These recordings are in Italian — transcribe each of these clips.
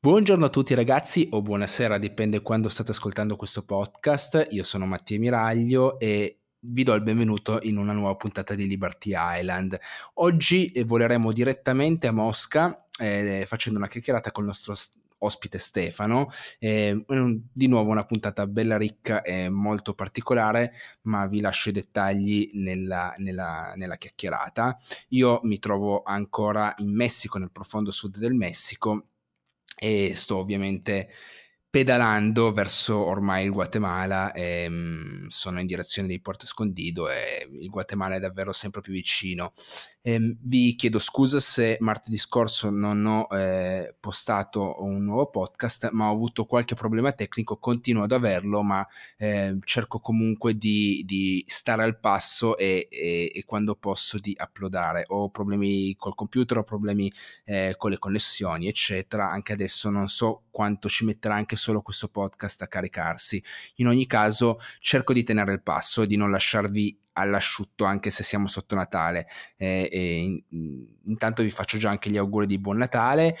Buongiorno a tutti ragazzi o buonasera, dipende quando state ascoltando questo podcast. Io sono Mattia Miraglio e vi do il benvenuto in una nuova puntata di Liberty Island. Oggi eh, voleremo direttamente a Mosca eh, facendo una chiacchierata con il nostro ospite Stefano. Eh, di nuovo una puntata bella ricca e molto particolare, ma vi lascio i dettagli nella, nella, nella chiacchierata. Io mi trovo ancora in Messico, nel profondo sud del Messico e sto ovviamente pedalando verso ormai il Guatemala e mh, sono in direzione di Porto Escondido e il Guatemala è davvero sempre più vicino. Eh, vi chiedo scusa se martedì scorso non ho eh, postato un nuovo podcast, ma ho avuto qualche problema tecnico, continuo ad averlo, ma eh, cerco comunque di, di, stare al passo e, e, e, quando posso di uploadare. Ho problemi col computer, ho problemi eh, con le connessioni, eccetera. Anche adesso non so quanto ci metterà anche solo questo podcast a caricarsi. In ogni caso cerco di tenere il passo e di non lasciarvi all'asciutto anche se siamo sotto Natale. Eh, e intanto vi faccio già anche gli auguri di buon Natale.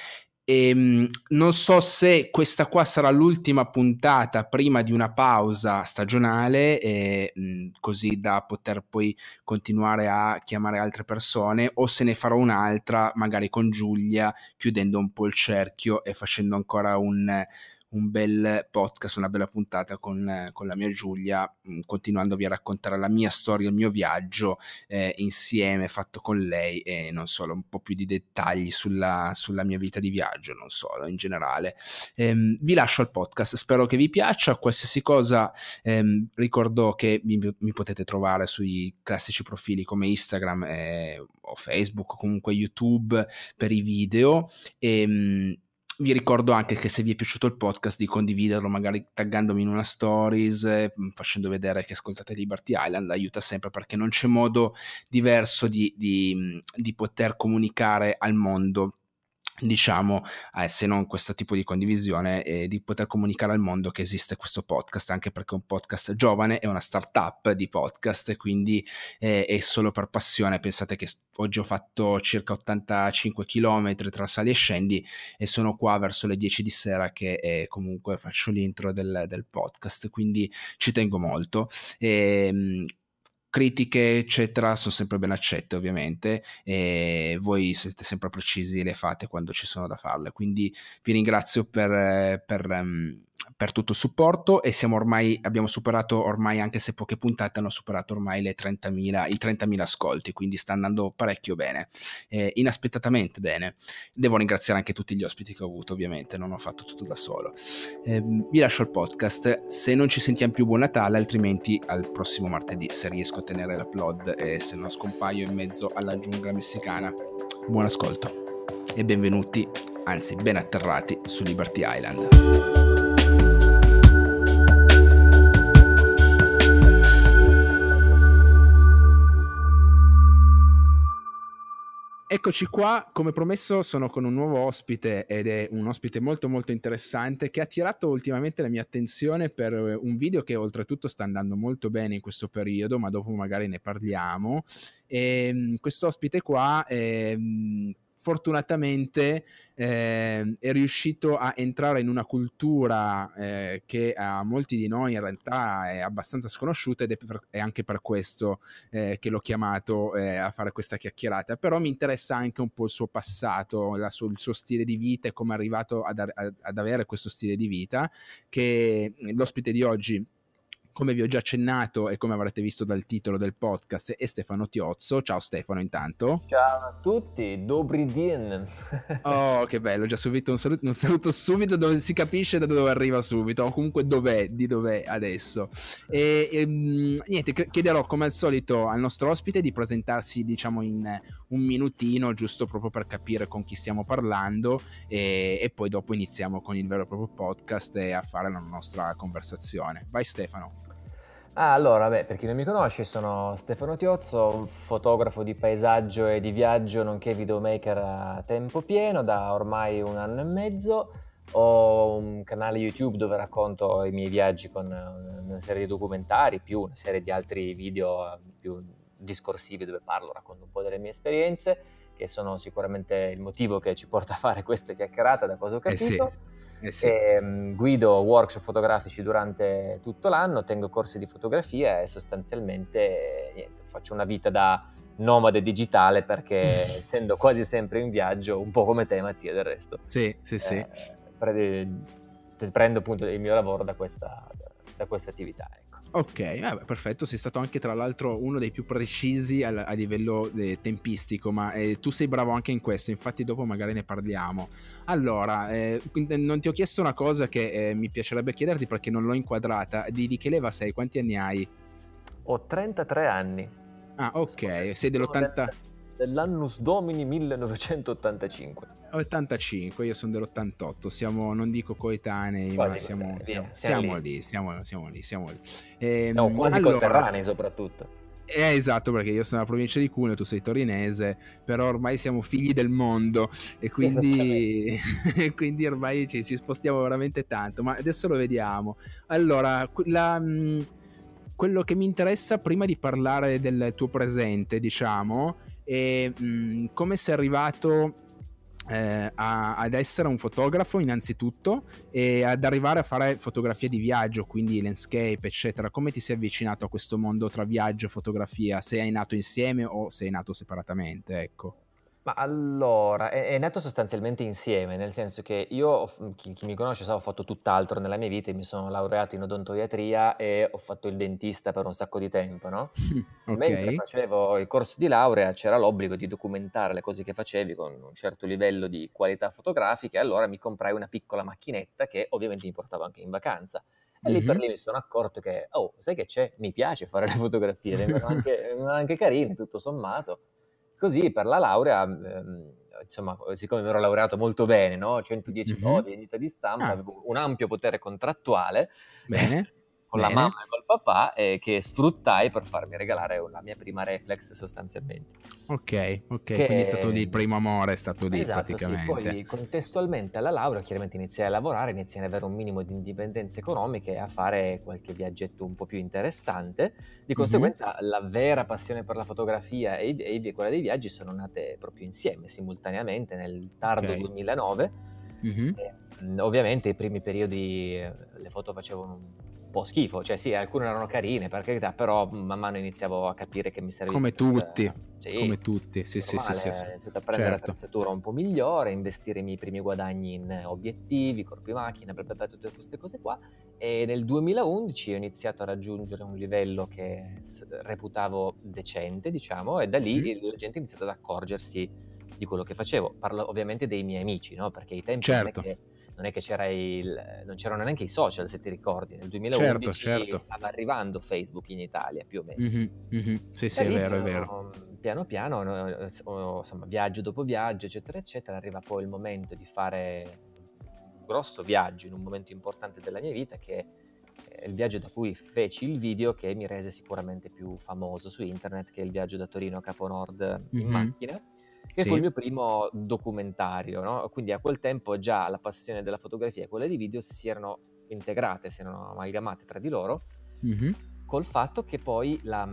E, ehm, non so se questa qua sarà l'ultima puntata prima di una pausa stagionale, e, mh, così da poter poi continuare a chiamare altre persone, o se ne farò un'altra, magari con Giulia, chiudendo un po' il cerchio e facendo ancora un un bel podcast, una bella puntata con, con la mia Giulia, mm, continuandovi a raccontare la mia storia, il mio viaggio eh, insieme, fatto con lei e non solo, un po' più di dettagli sulla, sulla mia vita di viaggio, non solo, in generale. Ehm, vi lascio al podcast, spero che vi piaccia, qualsiasi cosa ehm, ricordo che mi, mi, potete trovare sui classici profili come Instagram eh, o Facebook, comunque YouTube per i video. Ehm, vi ricordo anche che se vi è piaciuto il podcast di condividerlo magari taggandomi in una stories, eh, facendo vedere che ascoltate Liberty Island, aiuta sempre perché non c'è modo diverso di, di, di poter comunicare al mondo diciamo, eh, se non questo tipo di condivisione, eh, di poter comunicare al mondo che esiste questo podcast, anche perché è un podcast giovane, è una startup di podcast, quindi eh, è solo per passione. Pensate che oggi ho fatto circa 85 km tra sali e scendi e sono qua verso le 10 di sera che eh, comunque faccio l'intro del, del, podcast, quindi ci tengo molto. E, ehm, critiche eccetera sono sempre ben accette ovviamente e voi siete sempre precisi e le fate quando ci sono da farle. Quindi vi ringrazio per, per um, per tutto il supporto e siamo ormai, abbiamo superato ormai, anche se poche puntate hanno superato ormai le 30.000, i 30.000 ascolti, quindi sta andando parecchio bene, eh, inaspettatamente bene. Devo ringraziare anche tutti gli ospiti che ho avuto, ovviamente, non ho fatto tutto da solo. Eh, vi lascio il podcast, se non ci sentiamo più buon Natale, altrimenti al prossimo martedì, se riesco a tenere l'upload e se non scompaio in mezzo alla giungla messicana. Buon ascolto e benvenuti, anzi ben atterrati su Liberty Island. Eccoci qua, come promesso sono con un nuovo ospite ed è un ospite molto molto interessante che ha attirato ultimamente la mia attenzione per un video che oltretutto sta andando molto bene in questo periodo, ma dopo magari ne parliamo. E ehm, questo ospite qua è fortunatamente eh, è riuscito a entrare in una cultura eh, che a molti di noi in realtà è abbastanza sconosciuta ed è, per, è anche per questo eh, che l'ho chiamato eh, a fare questa chiacchierata. Però mi interessa anche un po' il suo passato, su, il suo stile di vita e come è arrivato ad, ad, avere questo stile di vita, che l'ospite di oggi come vi ho già accennato e come avrete visto dal titolo del podcast, è Stefano Tiozzo. Ciao Stefano intanto. Ciao a tutti, dobri dien. oh, che bello, già subito un saluto, un saluto subito dove si capisce da dove arriva subito, o comunque dov'è, di dov'è adesso. E, e ehm, niente, chiederò come al solito al nostro ospite di presentarsi, diciamo, in un minutino, giusto proprio per capire con chi stiamo parlando e, e poi dopo iniziamo con il vero e proprio podcast e a fare la nostra conversazione. Vai Stefano. Ah, allora, beh, per chi non mi conosce, sono Stefano Tiozzo, fotografo di paesaggio e di viaggio, nonché videomaker a tempo pieno da ormai un anno e mezzo. Ho un canale YouTube dove racconto i miei viaggi con una serie di documentari, più una serie di altri video più discorsivi dove parlo, racconto un po' delle mie esperienze che sono sicuramente il motivo che ci porta a fare questa chiacchierata, da cosa ho capito. Eh sì, eh sì. E, um, guido workshop fotografici durante tutto l'anno, tengo corsi di fotografia e sostanzialmente niente, faccio una vita da nomade digitale perché essendo quasi sempre in viaggio, un po' come te Mattia del resto. Sì, sì, sì. Eh, prendo appunto il mio lavoro da questa, da questa attività. Ok, vabbè, perfetto, sei stato anche tra l'altro uno dei più precisi a, a livello eh, tempistico, ma eh, tu sei bravo anche in questo, infatti dopo magari ne parliamo. Allora, eh, non ti ho chiesto una cosa che eh, mi piacerebbe chiederti perché non l'ho inquadrata, di, di che leva sei, quanti anni hai? Ho 33 anni. Ah, ok, sei dell'80... Dell'annus domini 1985. 85, io sono dell'88, siamo, non dico coetanei, Quasi ma siamo, siamo, siamo, lì. lì. siamo, siamo lì, siamo lì. Ehm, no, quasi allora, conterranei soprattutto. Eh, esatto, perché io sono nella provincia di Cuneo, tu sei torinese, però ormai siamo figli del mondo e quindi, quindi ormai ci, ci, spostiamo veramente tanto, ma adesso lo vediamo. Allora, la, quello che mi interessa prima di parlare del tuo presente, diciamo, è mh, mm, come sei arrivato eh, a, ad essere un fotografo innanzitutto e ad arrivare a fare fotografie di viaggio, quindi landscape, eccetera. Come ti sei avvicinato a questo mondo tra viaggio e fotografia? Sei nato insieme o sei nato separatamente? Ecco. Ma allora, è, è nato sostanzialmente insieme, nel senso che io, chi, chi mi conosce sa, ho fatto tutt'altro nella mia vita, mi sono laureato in odontoiatria e ho fatto il dentista per un sacco di tempo, no? Ok. Mentre facevo il corso di laurea c'era l'obbligo di documentare le cose che facevi con un certo livello di qualità fotografica e allora mi comprai una piccola macchinetta che ovviamente mi portavo anche in vacanza. E lì per lì mi sono accorto che, oh, sai che c'è? Mi piace fare le fotografie, vengono anche, vengono anche carine, tutto sommato. Così per la laurea, ehm, insomma, siccome mi ero laureato molto bene, no? 110 mm-hmm. voti, vendita di stampa, ah. avevo un ampio potere contrattuale. Bene. con Bene. la mamma e col papà eh, che sfruttai per farmi regalare la mia prima reflex sostanzialmente. Ok, ok, che... quindi è stato lì il primo amore, è stato lì esatto, praticamente. Sì. Poi contestualmente alla laurea chiaramente iniziai a lavorare, iniziai ad avere un minimo di indipendenza economica e a fare qualche viaggetto un po' più interessante. Di conseguenza mm-hmm. la vera passione per la fotografia e, e, quella dei viaggi sono nate proprio insieme, simultaneneamente nel tardo okay. 2009. Mm-hmm. E, ovviamente i primi periodi eh, le foto facevano un po' schifo, cioè sì, alcune erano carine per carità, però man mano iniziavo a capire che mi serviva. Come tutti, eh, sì, come tutti, sì, sì, sì, sì, sì, Ho iniziato a prendere certo. l'attrezzatura un po' migliore, investire i miei primi guadagni in obiettivi, corpi macchina, bla bla bla, tutte queste cose qua e nel 2011 ho iniziato a raggiungere un livello che reputavo decente, diciamo, e da lì mm. la gente ha iniziato ad accorgersi di quello che facevo. Parlo ovviamente dei miei amici, no? Perché i tempi certo. che non è che c'era il, non c'erano neanche i social, se ti ricordi, nel 2011 certo, certo. stava arrivando Facebook in Italia più o meno. Mm-hmm, mm-hmm. Sì, sì, è vero, piano, è vero. Piano piano, insomma, viaggio dopo viaggio, eccetera, eccetera, arriva poi il momento di fare un grosso viaggio in un momento importante della mia vita che è il viaggio da cui feci il video che mi rese sicuramente più famoso su internet, che è il viaggio da Torino a Capo Nord in mm-hmm. macchina che sì. fu il mio primo documentario, no? quindi a quel tempo già la passione della fotografia e quella di video si erano integrate, si erano amalgamate tra di loro, mm-hmm. col fatto che poi la,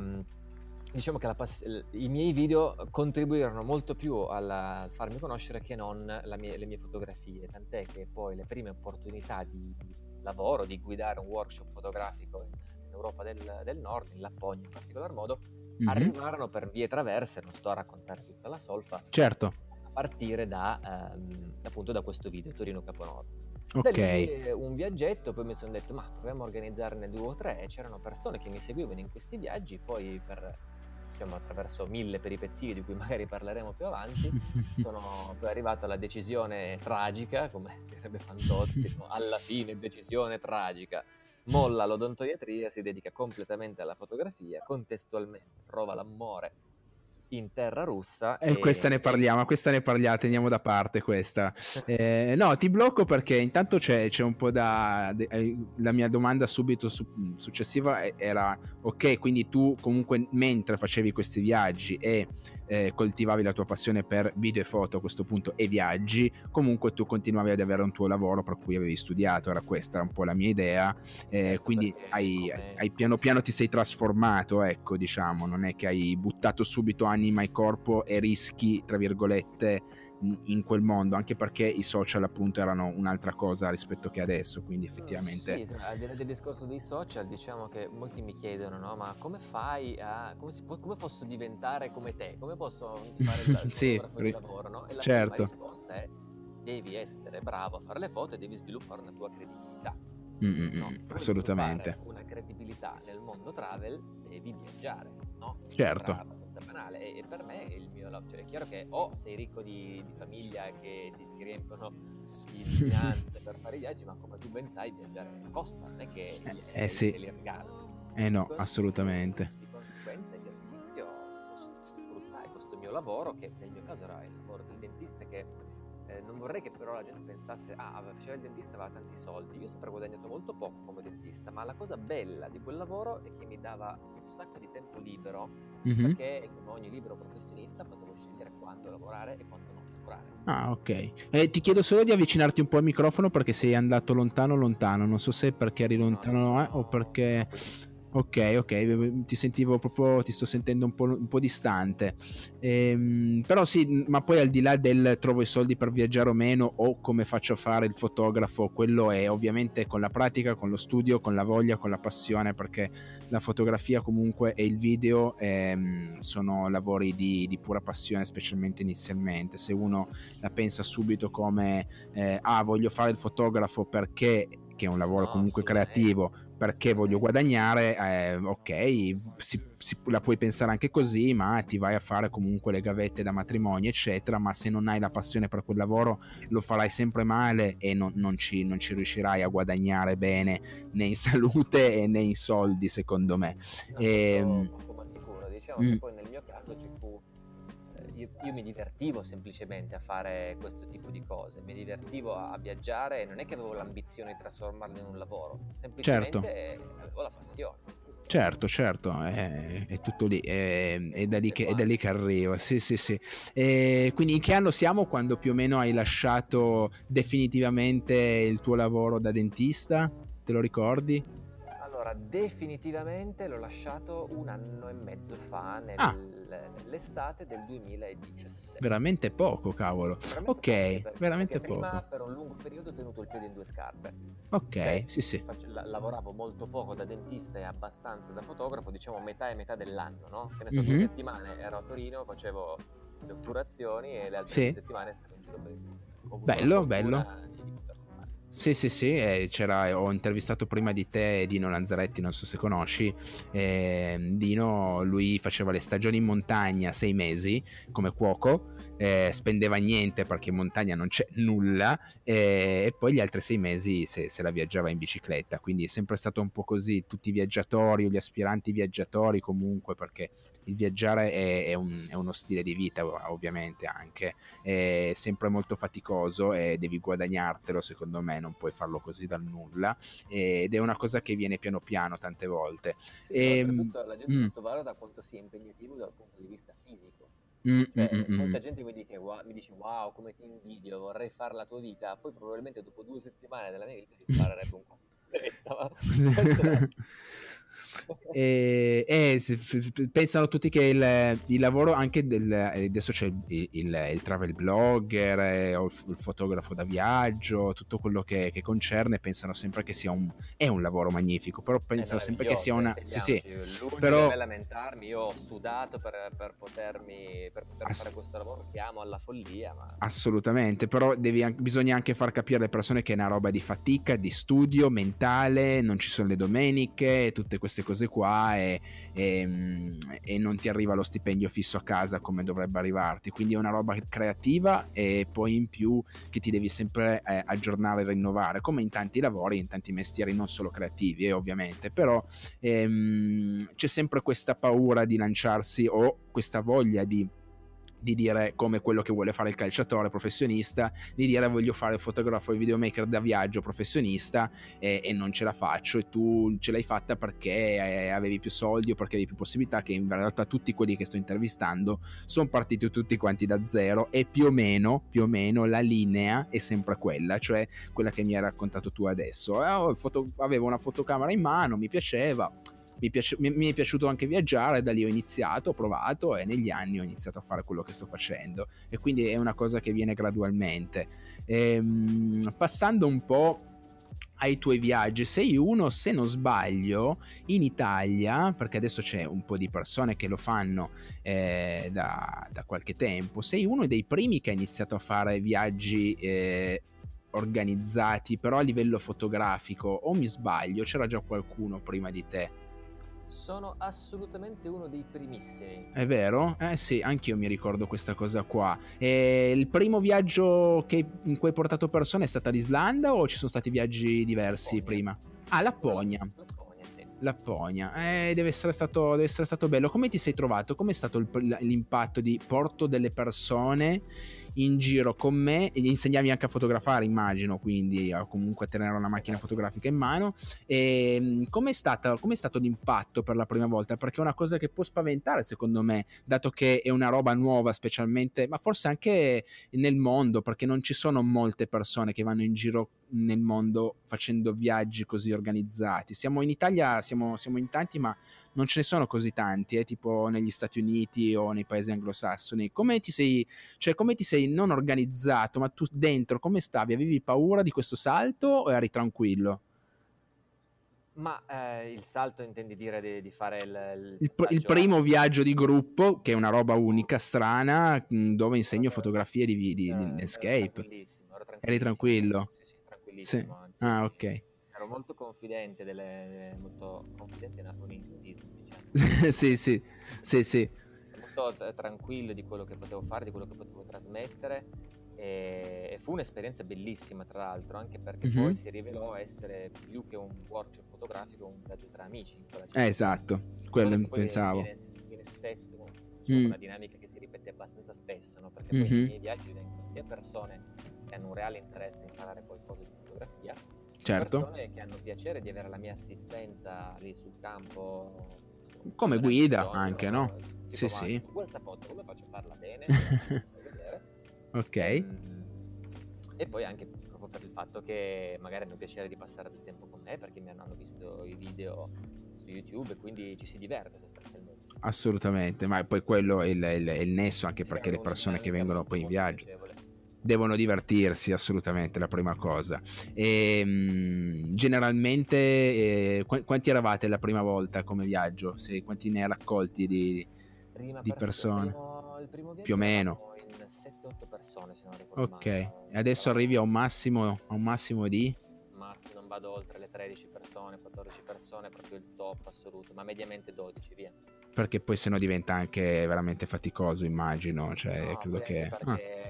diciamo che pass- i miei video contribuirono molto più alla, al farmi conoscere che non mie, le mie fotografie, tant'è che poi le prime opportunità di, lavoro, di guidare un workshop fotografico in, in Europa del, del Nord, in Lapponia in particolar modo, mm-hmm. arrivarono per vie traverse, non sto a raccontare tutta la solfa, certo. a partire da, ehm, appunto da questo video, Torino Caponorte. Ok. Lì, un viaggetto, poi mi sono detto, ma proviamo a organizzarne due o tre, e c'erano persone che mi seguivano in questi viaggi, poi per, diciamo, attraverso mille peripezie di cui magari parleremo più avanti, sono poi arrivato alla decisione tragica, come direbbe Fantozzi, no? alla fine decisione tragica, molla l'odontoiatria, si dedica completamente alla fotografia, contestualmente trova l'amore in terra russa. E, e questa ne parliamo, questa ne parliamo, teniamo da parte questa. eh, no, ti blocco perché intanto c'è, c'è un po' da... De, eh, la mia domanda subito su, successiva era, ok, quindi tu comunque mentre facevi questi viaggi e eh, coltivavi la tua passione per video e foto a questo punto e viaggi, comunque tu continuavi ad avere un tuo lavoro per cui avevi studiato, era questa era un po' la mia idea, eh, certo, quindi hai, hai, piano piano ti sei trasformato, ecco diciamo, non è che hai buttato subito anima e corpo e rischi, tra virgolette, in quel mondo, anche perché i social appunto erano un'altra cosa rispetto che adesso, quindi effettivamente... Sì, al di là del discorso dei social, diciamo che molti mi chiedono, no, ma come fai a... come, si, come posso diventare come te? Come posso fare il, sì, ri- lavoro, no? E la certo. risposta è devi essere bravo a fare le foto e devi sviluppare una tua credibilità. Mm-hmm, no? assolutamente. Una credibilità nel mondo travel devi viaggiare, no? Certo banale e, per me il mio lavoro. Cioè, è chiaro che o sei ricco di, di famiglia che ti, ti riempiono di finanze per fare i viaggi, ma come tu ben sai, viaggiare costa, non è che eh, eh sì. li regalano. Eh no, assolutamente. Di conseguenza io all'inizio sfruttai questo mio lavoro, che nel mio caso era il lavoro del dentista che eh, non vorrei che però la gente pensasse, ah, faceva il dentista, aveva tanti soldi. Io ho sempre guadagnato molto poco come dentista, ma la cosa bella di quel lavoro è che mi dava un sacco di tempo libero, mm-hmm. perché come ogni libero professionista potevo scegliere quando lavorare e quando non lavorare. Ah, ok. Eh, ti chiedo solo di avvicinarti un po' al microfono perché sei andato lontano lontano, non so se perché eri lontano no, no, no, o perché... Ok, ok, ti sentivo proprio, ti sto sentendo un po', un po distante. Ehm, però sì, ma poi al di là del trovo i soldi per viaggiare o meno o come faccio a fare il fotografo, quello è ovviamente con la pratica, con lo studio, con la voglia, con la passione, perché la fotografia comunque e il video ehm, sono lavori di, di, pura passione, specialmente inizialmente. Se uno la pensa subito come, eh, ah, voglio fare il fotografo perché che è un lavoro no, comunque creativo, perché voglio guadagnare, eh, ok, si, si, la puoi pensare anche così, ma ti vai a fare comunque le gavette da matrimonio, eccetera, ma se non hai la passione per quel lavoro lo farai sempre male e non, non, ci, non ci, riuscirai a guadagnare bene né in salute né in soldi, secondo me. No, e, poco sicuro, diciamo mm. che poi nel mio caso ci io, io, mi divertivo semplicemente a fare questo tipo di cose, mi divertivo a, a viaggiare e non è che avevo l'ambizione di trasformarlo in un lavoro, semplicemente certo. avevo la passione. Certo, certo, è, è tutto lì, è, è, da lì che, è, da lì che, arrivo. Sì, sì, sì. E quindi in che anno siamo quando più o meno hai lasciato definitivamente il tuo lavoro da dentista? Te lo ricordi? Allora, definitivamente l'ho lasciato un anno e mezzo fa, nel, ah. nell'estate del 2017. Veramente poco, cavolo. Veramente ok, poco, veramente poco. Prima per un lungo periodo ho tenuto il piede in due scarpe. Ok, Beh, sì, sì. Faccio, lavoravo molto poco da dentista e abbastanza da fotografo, diciamo metà e metà dell'anno, no? Che ne so, mm-hmm. due settimane ero a Torino, facevo le otturazioni e le altre sì. settimane stavo in giro per il mondo. Bello, bello. Di, sì, sì, sì, eh, ho intervistato prima di te Dino Lanzaretti, non so se conosci. Eh, Dino, lui faceva le stagioni in montagna sei mesi come cuoco, eh, spendeva niente perché in montagna non c'è nulla e poi gli altri sei mesi se, se, la viaggiava in bicicletta. Quindi è sempre stato un po' così, tutti i viaggiatori o gli aspiranti viaggiatori comunque perché il viaggiare è, è, un, è uno stile di vita ovviamente anche, è sempre molto faticoso e devi guadagnartelo secondo me non puoi farlo così dal nulla ed è una cosa che viene piano piano tante volte. Sì, e, ehm, la gente mm. sottovaluta quanto sia impegnativo dal punto di vista fisico. Mm, cioè, mm, mm, molta mm. gente mi dice, wow, mi dice wow come ti invidio vorrei fare la tua vita poi probabilmente dopo due settimane della mia vita si sparerebbe un po' e, e pensano tutti che il, il, lavoro anche del adesso c'è il, il, il travel blogger eh, o il, fotografo da viaggio tutto quello che, che, concerne pensano sempre che sia un è un lavoro magnifico però pensano sempre che sia una sì, sì, però lamentarmi io ho sudato per, per potermi per poter ass- fare questo lavoro che amo alla follia ma... assolutamente però devi, bisogna anche far capire alle persone che è una roba di fatica di studio mentale non ci sono le domeniche tutte queste cose qua e, e, e, non ti arriva lo stipendio fisso a casa come dovrebbe arrivarti. Quindi è una roba creativa e poi in più che ti devi sempre eh, aggiornare e rinnovare, come in tanti lavori, in tanti mestieri, non solo creativi, eh, ovviamente. Però ehm, c'è sempre questa paura di lanciarsi o questa voglia di di dire come quello che vuole fare il calciatore professionista, di dire voglio fare il fotografo e videomaker da viaggio professionista e, e, non ce la faccio e tu ce l'hai fatta perché eh, avevi più soldi o perché avevi più possibilità che in realtà tutti quelli che sto intervistando sono partiti tutti quanti da zero e più o meno, più o meno la linea è sempre quella, cioè quella che mi hai raccontato tu adesso. Eh, foto, avevo una fotocamera in mano, mi piaceva mi, piace, mi, mi, è piaciuto anche viaggiare, da lì ho iniziato, ho provato e negli anni ho iniziato a fare quello che sto facendo e quindi è una cosa che viene gradualmente. Ehm, passando un po' ai tuoi viaggi. Sei uno, se non sbaglio, in Italia, perché adesso c'è un po' di persone che lo fanno eh, da, da, qualche tempo, sei uno dei primi che ha iniziato a fare viaggi eh, organizzati, però a livello fotografico, o mi sbaglio, c'era già qualcuno prima di te? Sono assolutamente uno dei primissimi. È vero? Eh sì, anch'io mi ricordo questa cosa qua. E il primo viaggio che, in cui hai portato persone è stata l'Islanda o ci sono stati viaggi diversi Lapponia. prima? Ah, Lapponia. Lapponia. Lapponia. Eh, deve essere, stato, deve essere stato bello. Come ti sei trovato? Com'è stato il, l'impatto di porto delle persone in giro con me e gli insegnavi anche a fotografare, immagino, quindi a comunque tenere una macchina fotografica in mano. E ehm, com'è, stata, stato l'impatto per la prima volta? Perché è una cosa che può spaventare, secondo me, dato che è una roba nuova, specialmente, ma forse anche nel mondo, perché non ci sono molte persone che vanno in giro nel mondo facendo viaggi così organizzati. Siamo in Italia, siamo, siamo in tanti, ma non ce ne sono così tanti, eh, tipo negli Stati Uniti o nei paesi anglosassoni. Come ti sei, cioè, come ti sei non organizzato, ma tu dentro come stavi? Avevi paura di questo salto o eri tranquillo? Ma eh, il salto intendi dire di, di fare il, il, il, il, primo viaggio di gruppo, che è una roba unica, strana, dove insegno fotografie di, di, di eh, Escape. Tranquillissimo, Eri tranquillo? Sì, sì, tranquillissimo. Sì. Ah, ok ero molto confidente, delle, molto confidente in inglesismo, diciamo. sì, sì, sì, sì. Molto tranquillo di quello che potevo fare, di quello che potevo trasmettere e, e fu un'esperienza bellissima tra l'altro, anche perché mm-hmm. poi si rivelò essere più che un workshop fotografico, un viaggio tra amici. Eh, esatto, quello pensavo. Viene, viene spesso diciamo, mm. una dinamica che si ripete abbastanza spesso, no? perché mm-hmm. poi nei miei viaggi vengono sia persone che hanno un reale interesse in imparare qualcosa di fotografia, certo. persone che hanno piacere di avere la mia assistenza lì sul campo. Come guida anche, no? Tipo, sì, sì. Questa foto come faccio a farla bene? ok. Um, e poi anche proprio per il fatto che magari hanno piacere di passare del tempo con me perché mi hanno visto i video su YouTube e quindi ci si diverte sostanzialmente. Assolutamente, ma poi quello è il, il, il nesso anche sì, perché le persone che vengono poi in viaggio. Devono divertirsi assolutamente la prima cosa. E ehm, generalmente eh, qu- quanti eravate la prima volta come viaggio? Se, quanti ne hai raccolti di, di persone? il primo, il più o meno. in 7-8 persone se non ricordo ok male. e adesso arrivi a un massimo a un massimo di? Massimo non vado oltre le 13 persone 14 persone proprio il top assoluto ma mediamente 12 via. Perché poi se no diventa anche veramente faticoso immagino cioè no, credo beh, che perché ah.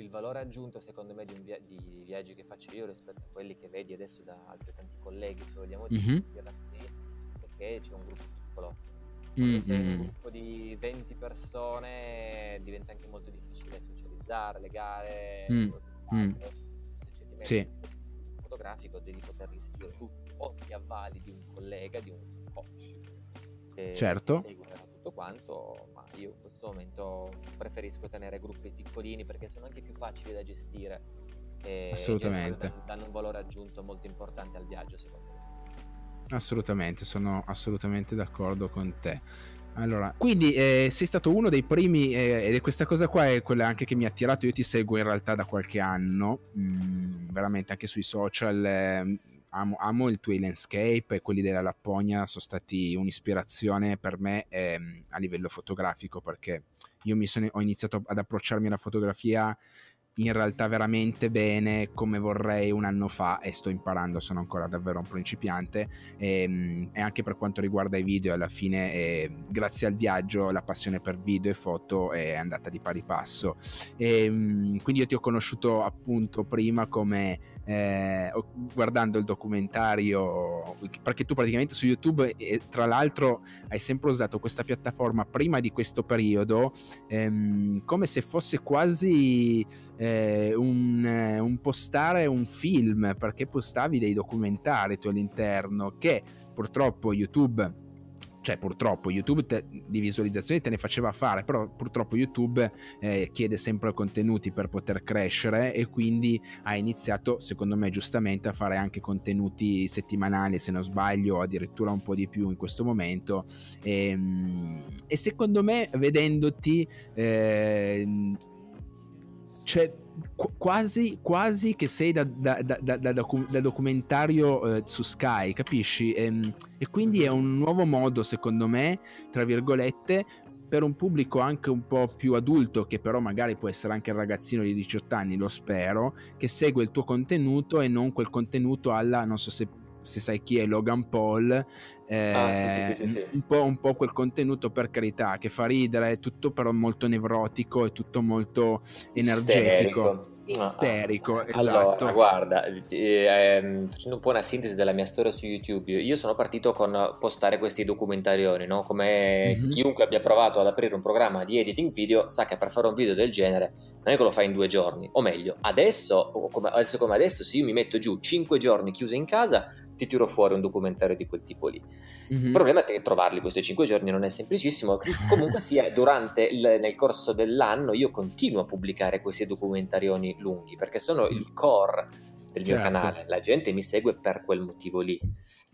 Il valore aggiunto secondo me di, via- di, viaggi che faccio io rispetto a quelli che vedi adesso da altri tanti colleghi se vogliamo mm-hmm. dire perché c'è un gruppo piccolo quando sei in un gruppo di 20 persone diventa anche molto difficile socializzare, legare, mm. mm. c'è sì. fotografico devi poter riscrivere tutto o ti avvali di un collega, di un coach che certo. segue tutto quanto, io in questo momento preferisco tenere gruppi piccolini perché sono anche più facili da gestire e Assolutamente. danno un valore aggiunto molto importante al viaggio secondo me. Assolutamente, sono assolutamente d'accordo con te. Allora, quindi eh, sei stato uno dei primi, eh, ed questa cosa qua è quella anche che mi ha attirato. Io ti seguo in realtà da qualche anno, mh, mm, veramente anche sui social. Eh, amo, amo, il tuo landscape e quelli della Lapponia sono stati un'ispirazione per me ehm, a livello fotografico perché io sono, ho iniziato ad approcciarmi alla fotografia in realtà veramente bene come vorrei un anno fa e sto imparando, sono ancora davvero un principiante e, ehm, e anche per quanto riguarda i video alla fine eh, grazie al viaggio la passione per video e foto è andata di pari passo. E, ehm, quindi io ti ho conosciuto appunto prima come eh, guardando il documentario, perché tu praticamente su YouTube, eh, tra l'altro, hai sempre usato questa piattaforma prima di questo periodo ehm, come se fosse quasi eh, un, un postare un film, perché postavi dei documentari tu all'interno che purtroppo YouTube cioè purtroppo YouTube te, di visualizzazioni te ne faceva fare, però purtroppo YouTube eh, chiede sempre contenuti per poter crescere e quindi ha iniziato, secondo me giustamente, a fare anche contenuti settimanali, se non sbaglio, addirittura un po' di più in questo momento. E, ehm, e secondo me, vedendoti... Eh, cioè, quasi, quasi che sei da, da, da, da documentario eh, su Sky, capisci? E, ehm, e quindi è un nuovo modo, secondo me, tra virgolette, per un pubblico anche un po' più adulto, che però magari può essere anche il ragazzino di 18 anni, lo spero, che segue il tuo contenuto e non quel contenuto alla, non so se se sai chi è Logan Paul, eh, ah, sì, sì, sì, un, po', un, po', quel contenuto per carità che fa ridere, è tutto però molto nevrotico, è tutto molto energetico. Isterico isterico. Ah, esatto. Allora, guarda, eh, facendo un po' una sintesi della mia storia su YouTube, io sono partito con postare questi documentarioni, no? Come mm-hmm. chiunque abbia provato ad aprire un programma di editing video sa che per fare un video del genere non è che lo fai in due giorni, o meglio, adesso, come, adesso come adesso, se io mi metto giù cinque giorni chiuso in casa, ti tiro fuori un documentario di quel tipo lì. Mm-hmm. Il problema è che trovarli questi cinque giorni non è semplicissimo. Comunque sia, durante il, nel corso dell'anno io continuo a pubblicare questi documentarioni lunghi perché sono il core del mio certo. canale. La gente mi segue per quel motivo lì.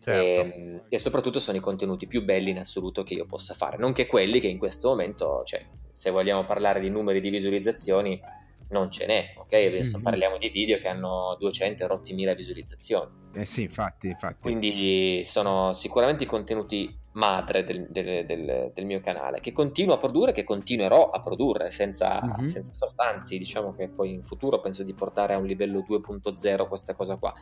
Certo. E, ehm, e, soprattutto sono i contenuti più belli in assoluto che io possa fare, nonché quelli che in questo momento, cioè, se vogliamo parlare di numeri di visualizzazioni, non ce n'è, ok? Adesso mm-hmm. parliamo di video che hanno 200 rotti mila visualizzazioni. Eh sì, infatti, infatti. Quindi sono sicuramente i contenuti madre del, del, del, del, mio canale, che continuo a produrre, che continuerò a produrre senza, mm-hmm. senza sostanzi. Diciamo che poi in futuro penso di portare a un livello 2.0 questa cosa qua.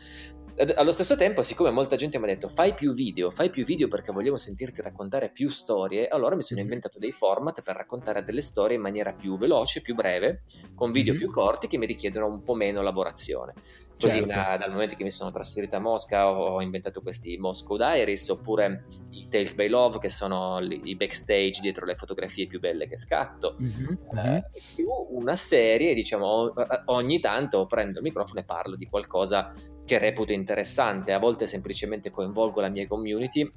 Allo stesso tempo, siccome molta gente mi ha detto fai più video, fai più video perché vogliamo sentirti raccontare più storie, allora mi sono mm-hmm. inventato dei format per raccontare delle storie in maniera più veloce, più breve, con video mm-hmm. più corti che mi richiedono un po' meno lavorazione. Così certo. da, dal momento che mi sono trasferito a Mosca ho, ho inventato questi Moscow Diaries oppure i Tales by Love che sono i backstage dietro le fotografie più belle che scatto. Mm-hmm. Eh, più una serie, diciamo, ogni tanto prendo il microfono e parlo di qualcosa che reputo interessante, a volte semplicemente coinvolgo la mia community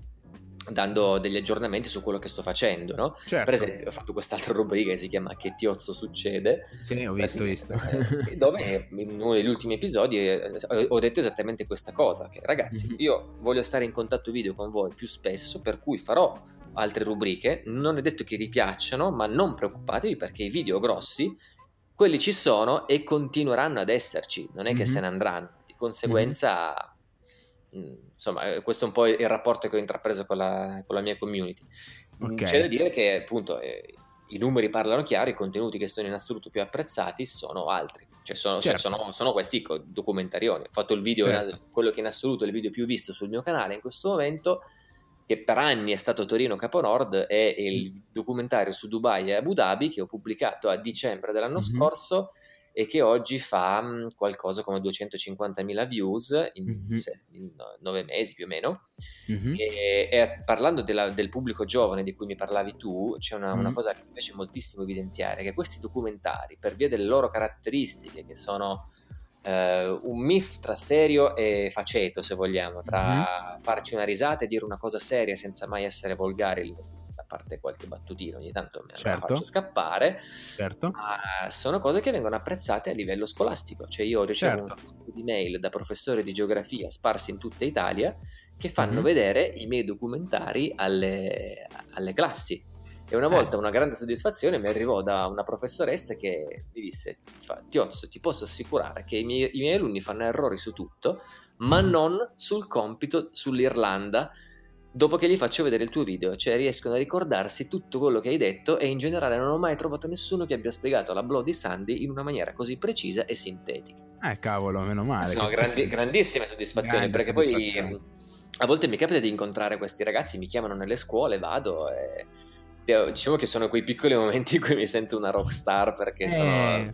dando degli aggiornamenti su quello che sto facendo, no? Certo. Per esempio, ho fatto quest'altra rubrica che si chiama Che tiozzo succede? Sì, ho visto, visto. Eh, dove in uno degli ultimi episodi eh, ho detto esattamente questa cosa, che ragazzi, mm-hmm. io voglio stare in contatto video con voi più spesso, per cui farò altre rubriche, non è detto che vi piacciono, ma non preoccupatevi perché i video grossi, quelli ci sono e continueranno ad esserci, non è che mm-hmm. se ne andranno. Conseguenza... Mm-hmm insomma, eh, questo è un po' il rapporto che ho intrapreso con la, con la mia community. Okay. C'è da dire che appunto eh, i numeri parlano chiaro, i contenuti che sono in assoluto più apprezzati sono altri. Cioè sono, certo. sono, sono questi documentarioni. Ho fatto il video, certo. quello che in assoluto è il video più visto sul mio canale in questo momento, che per anni è stato Torino Capo Nord, è il documentario su Dubai e Abu Dhabi che ho pubblicato a dicembre dell'anno mm-hmm. scorso e che oggi fa mhmm, qualcosa come 250.000 views in, mm-hmm. in nove mesi più o meno. Mm-hmm. E, e, parlando della, del pubblico giovane di cui mi parlavi tu, c'è una, mm-hmm. una, cosa che mi piace moltissimo evidenziare, che questi documentari, per via delle loro caratteristiche, che sono eh, un misto tra serio e faceto, se vogliamo, tra farci una risata e dire una cosa seria senza mai essere volgari parte qualche battutino ogni tanto me certo. la faccio scappare, certo. ma sono cose che vengono apprezzate a livello scolastico. Cioè io ricevo certo. un di mail da professori di geografia sparsi in tutta Italia che fanno mm-hmm. vedere i miei documentari alle, alle classi. E una volta eh. una grande soddisfazione mi arrivò da una professoressa che mi disse: Tiozzo, ti posso assicurare che i miei, i miei alunni fanno errori su tutto, ma non sul compito sull'Irlanda dopo che gli faccio vedere il tuo video, cioè riescono a ricordarsi tutto quello che hai detto e in generale non ho mai trovato nessuno che abbia spiegato la Bloody Sandy in una maniera così precisa e sintetica. Eh cavolo, meno male. Sono grandi, grandissime soddisfazioni Grande perché soddisfazione. poi a volte mi capita di incontrare questi ragazzi, mi chiamano nelle scuole, vado e diciamo che sono quei piccoli momenti in cui mi sento una rockstar perché eh. sono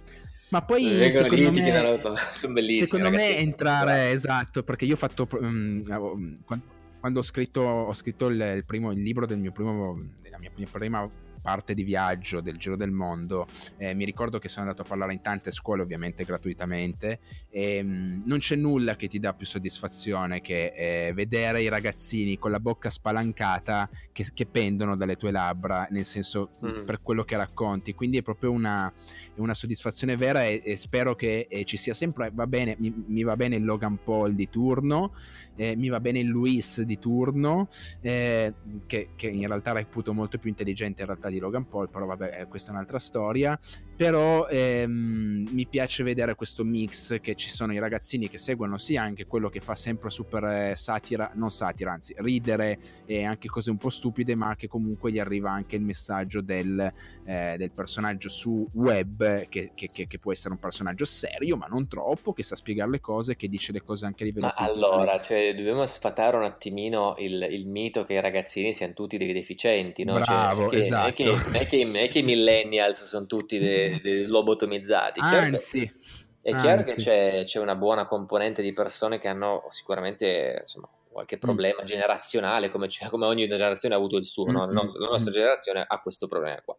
Ma poi lì secondo ti me, sono bellissimi. secondo me ragazzi. entrare, esatto, perché io ho fatto, quan- quando ho scritto, ho scritto il, il primo, il libro del mio primo, della mia prima parte di viaggio del Giro del Mondo, eh, mi ricordo che sono andato a parlare in tante scuole, ovviamente gratuitamente, e mh, non c'è nulla che ti dà più soddisfazione che eh, vedere i ragazzini con la bocca spalancata che, che pendono dalle tue labbra, nel senso Mm. per quello che racconti. Quindi è proprio una, una soddisfazione vera e, e spero che eh, ci sia sempre, va bene, mi, mi va bene il Logan Paul di turno, eh, mi va bene il Luis di turno, eh, che, che in realtà reputo molto più intelligente in realtà di Logan Paul, però vabbè, eh, questa è un'altra storia. Però ehm, mi piace vedere questo mix che ci sono i ragazzini che seguono sia anche quello che fa sempre super eh, satira, non satira, anzi ridere e anche cose un po' stupide, ma che comunque gli arriva anche il messaggio del, eh, del personaggio su web, che, che- che- che può essere un personaggio serio, ma non troppo, che sa spiegare le cose, che dice le cose anche a livello Ma allora, cioè, dobbiamo sfatare un attimino il, il mito che i ragazzini siano tutti dei deficienti, no? Cioè, Bravo, non è che, esatto. non è è è che i millennials sono tutti dei, dei lobotomizzati. Chiaro che- Anzi, è chiaro anzi. che c'è, c'è una buona componente di persone che hanno sicuramente insomma, qualche Mm. problema generazionale, come, come ogni generazione ha avuto il suo, no? Mm, No, mm, la nostra mm. generazione ha questo problema qua.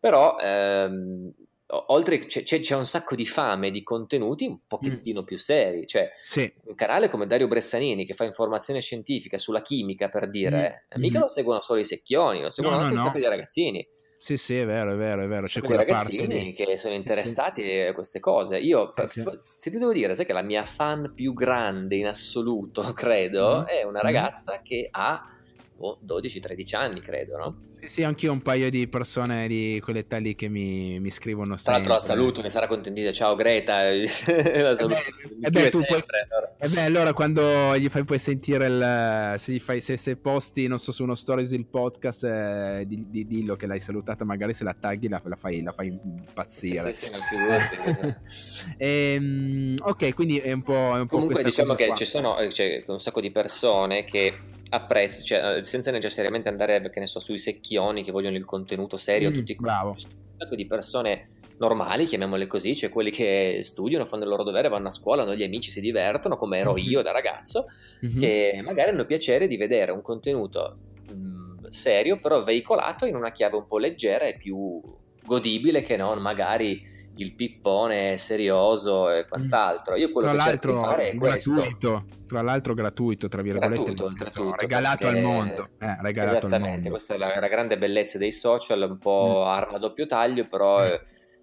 Però, ehm, oltre c'è, c'è- un sacco di fame di contenuti un pochettino più seri, cioè sì, un canale come Dario Bressanini che fa informazione scientifica sulla chimica per dire, Mm, mica mm. lo seguono solo i secchioni, lo seguono No, anche no, un no. sacco di ragazzini. Sì, sì, è vero, è vero, è vero. C'è quella parte ragazzini lì. che sono Sì, sì. interessati a queste cose. Io, Sì, sì. se ti devo dire, sai che la mia fan più grande in assoluto, credo, Mhm. è una Mhm. ragazza che ha boh, 12-13 anni, credo, no? Sì, sì, anch'io un paio di persone di quell'età lì che mi, mi scrivono Tra l'altro la sempre. saluto, mi sarà contentita. Ciao Greta, la saluto. mi eh beh, tu puoi- sempre, allora. E beh, allora quando gli fai poi sentire il. Se, gli fai, se, se posti, non so, su uno stories il podcast, eh, di, di- dillo che l'hai salutata, magari se la tagghi la, la fai, la fai Sì, impazzire. sì, sì, così. Ehm, ok, quindi è un po', è un po' Comunque diciamo che qua. ci sono eh, c'è un sacco di persone che apprezzano, cioè, eh, senza necessariamente andare, che ne so, sui secchioni che vogliono il contenuto serio, Mm, tutti bravo. un sacco di persone normali, chiamiamole così, cioè quelli che studiano, fanno il loro dovere, vanno a scuola, hanno gli amici, si divertono, come ero Mhm. io da ragazzo, Mhm. che magari hanno piacere di vedere un contenuto mh, serio, però veicolato in una chiave un po' leggera e più godibile che non magari il pippone serioso e quant'altro. Io quello Mm. Tra che cerco di fare è questo. gratuito, tra l'altro gratuito, tra virgolette, Gratuito, oltretutto, regalato al mondo. Eh, regalato al Esattamente, mondo. questa è la, la grande bellezza dei social, un po' arma a doppio taglio, però Mm. eh,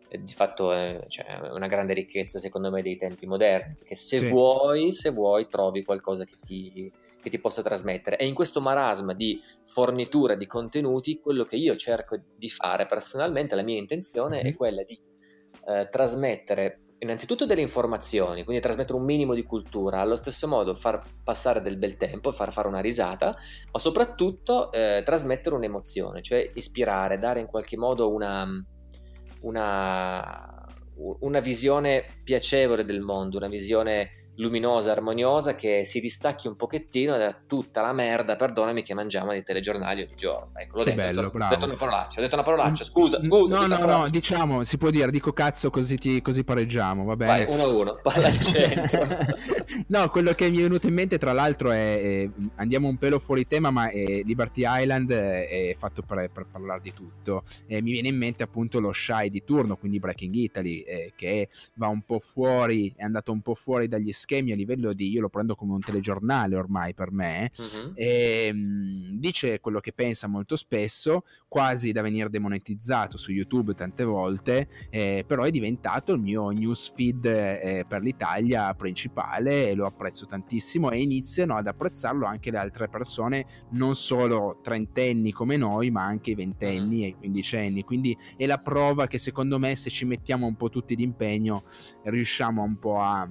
eh, di fatto è, cioè, è una grande ricchezza secondo me dei tempi moderni, perché se Sì. vuoi, se vuoi trovi qualcosa che ti, che ti possa trasmettere. E in questo marasma di fornitura di contenuti, quello che io cerco di fare personalmente, la mia intenzione è Mhm. quella di eh, trasmettere innanzitutto delle informazioni, quindi trasmettere un minimo di cultura, allo stesso modo far passare del bel tempo, far fare una risata, ma soprattutto eh, trasmettere un'emozione, cioè ispirare, dare in qualche modo una, una, una visione piacevole del mondo, una visione luminosa, armoniosa che si distacchi un pochettino da tutta la merda, perdonami, che mangiamo nei telegiornali ogni giorno. Ecco, l'ho detto, bello, ho detto, ho bravo. detto una parolaccia, ho detto una parolaccia, scusa, scusa. No, detto una no, no, parolaccia. diciamo, si può dire, dico cazzo così, ti, così pareggiamo, va bene? Vai, uno a uno, palla al centro. no, quello che mi è venuto in mente, tra l'altro, è, è- andiamo un pelo fuori tema, ma è Liberty Island è, è fatto per, per parlare di tutto. E mi viene in mente appunto lo Shy di turno, quindi Breaking Italy, eh, che va un po' fuori, è andato un po' fuori dagli schemi a livello di, io lo prendo come un telegiornale ormai per me. Mhm. E, mh, dice quello che pensa molto spesso, quasi da venire demonetizzato su YouTube tante volte, eh, però è diventato il mio newsfeed eh, per l'Italia principale e lo apprezzo tantissimo e iniziano ad apprezzarlo anche le altre persone, non solo trentenni come noi, ma anche i ventenni e i quindicenni. Quindi è la prova che secondo me se ci mettiamo un po' tutti d'impegno riusciamo un po' a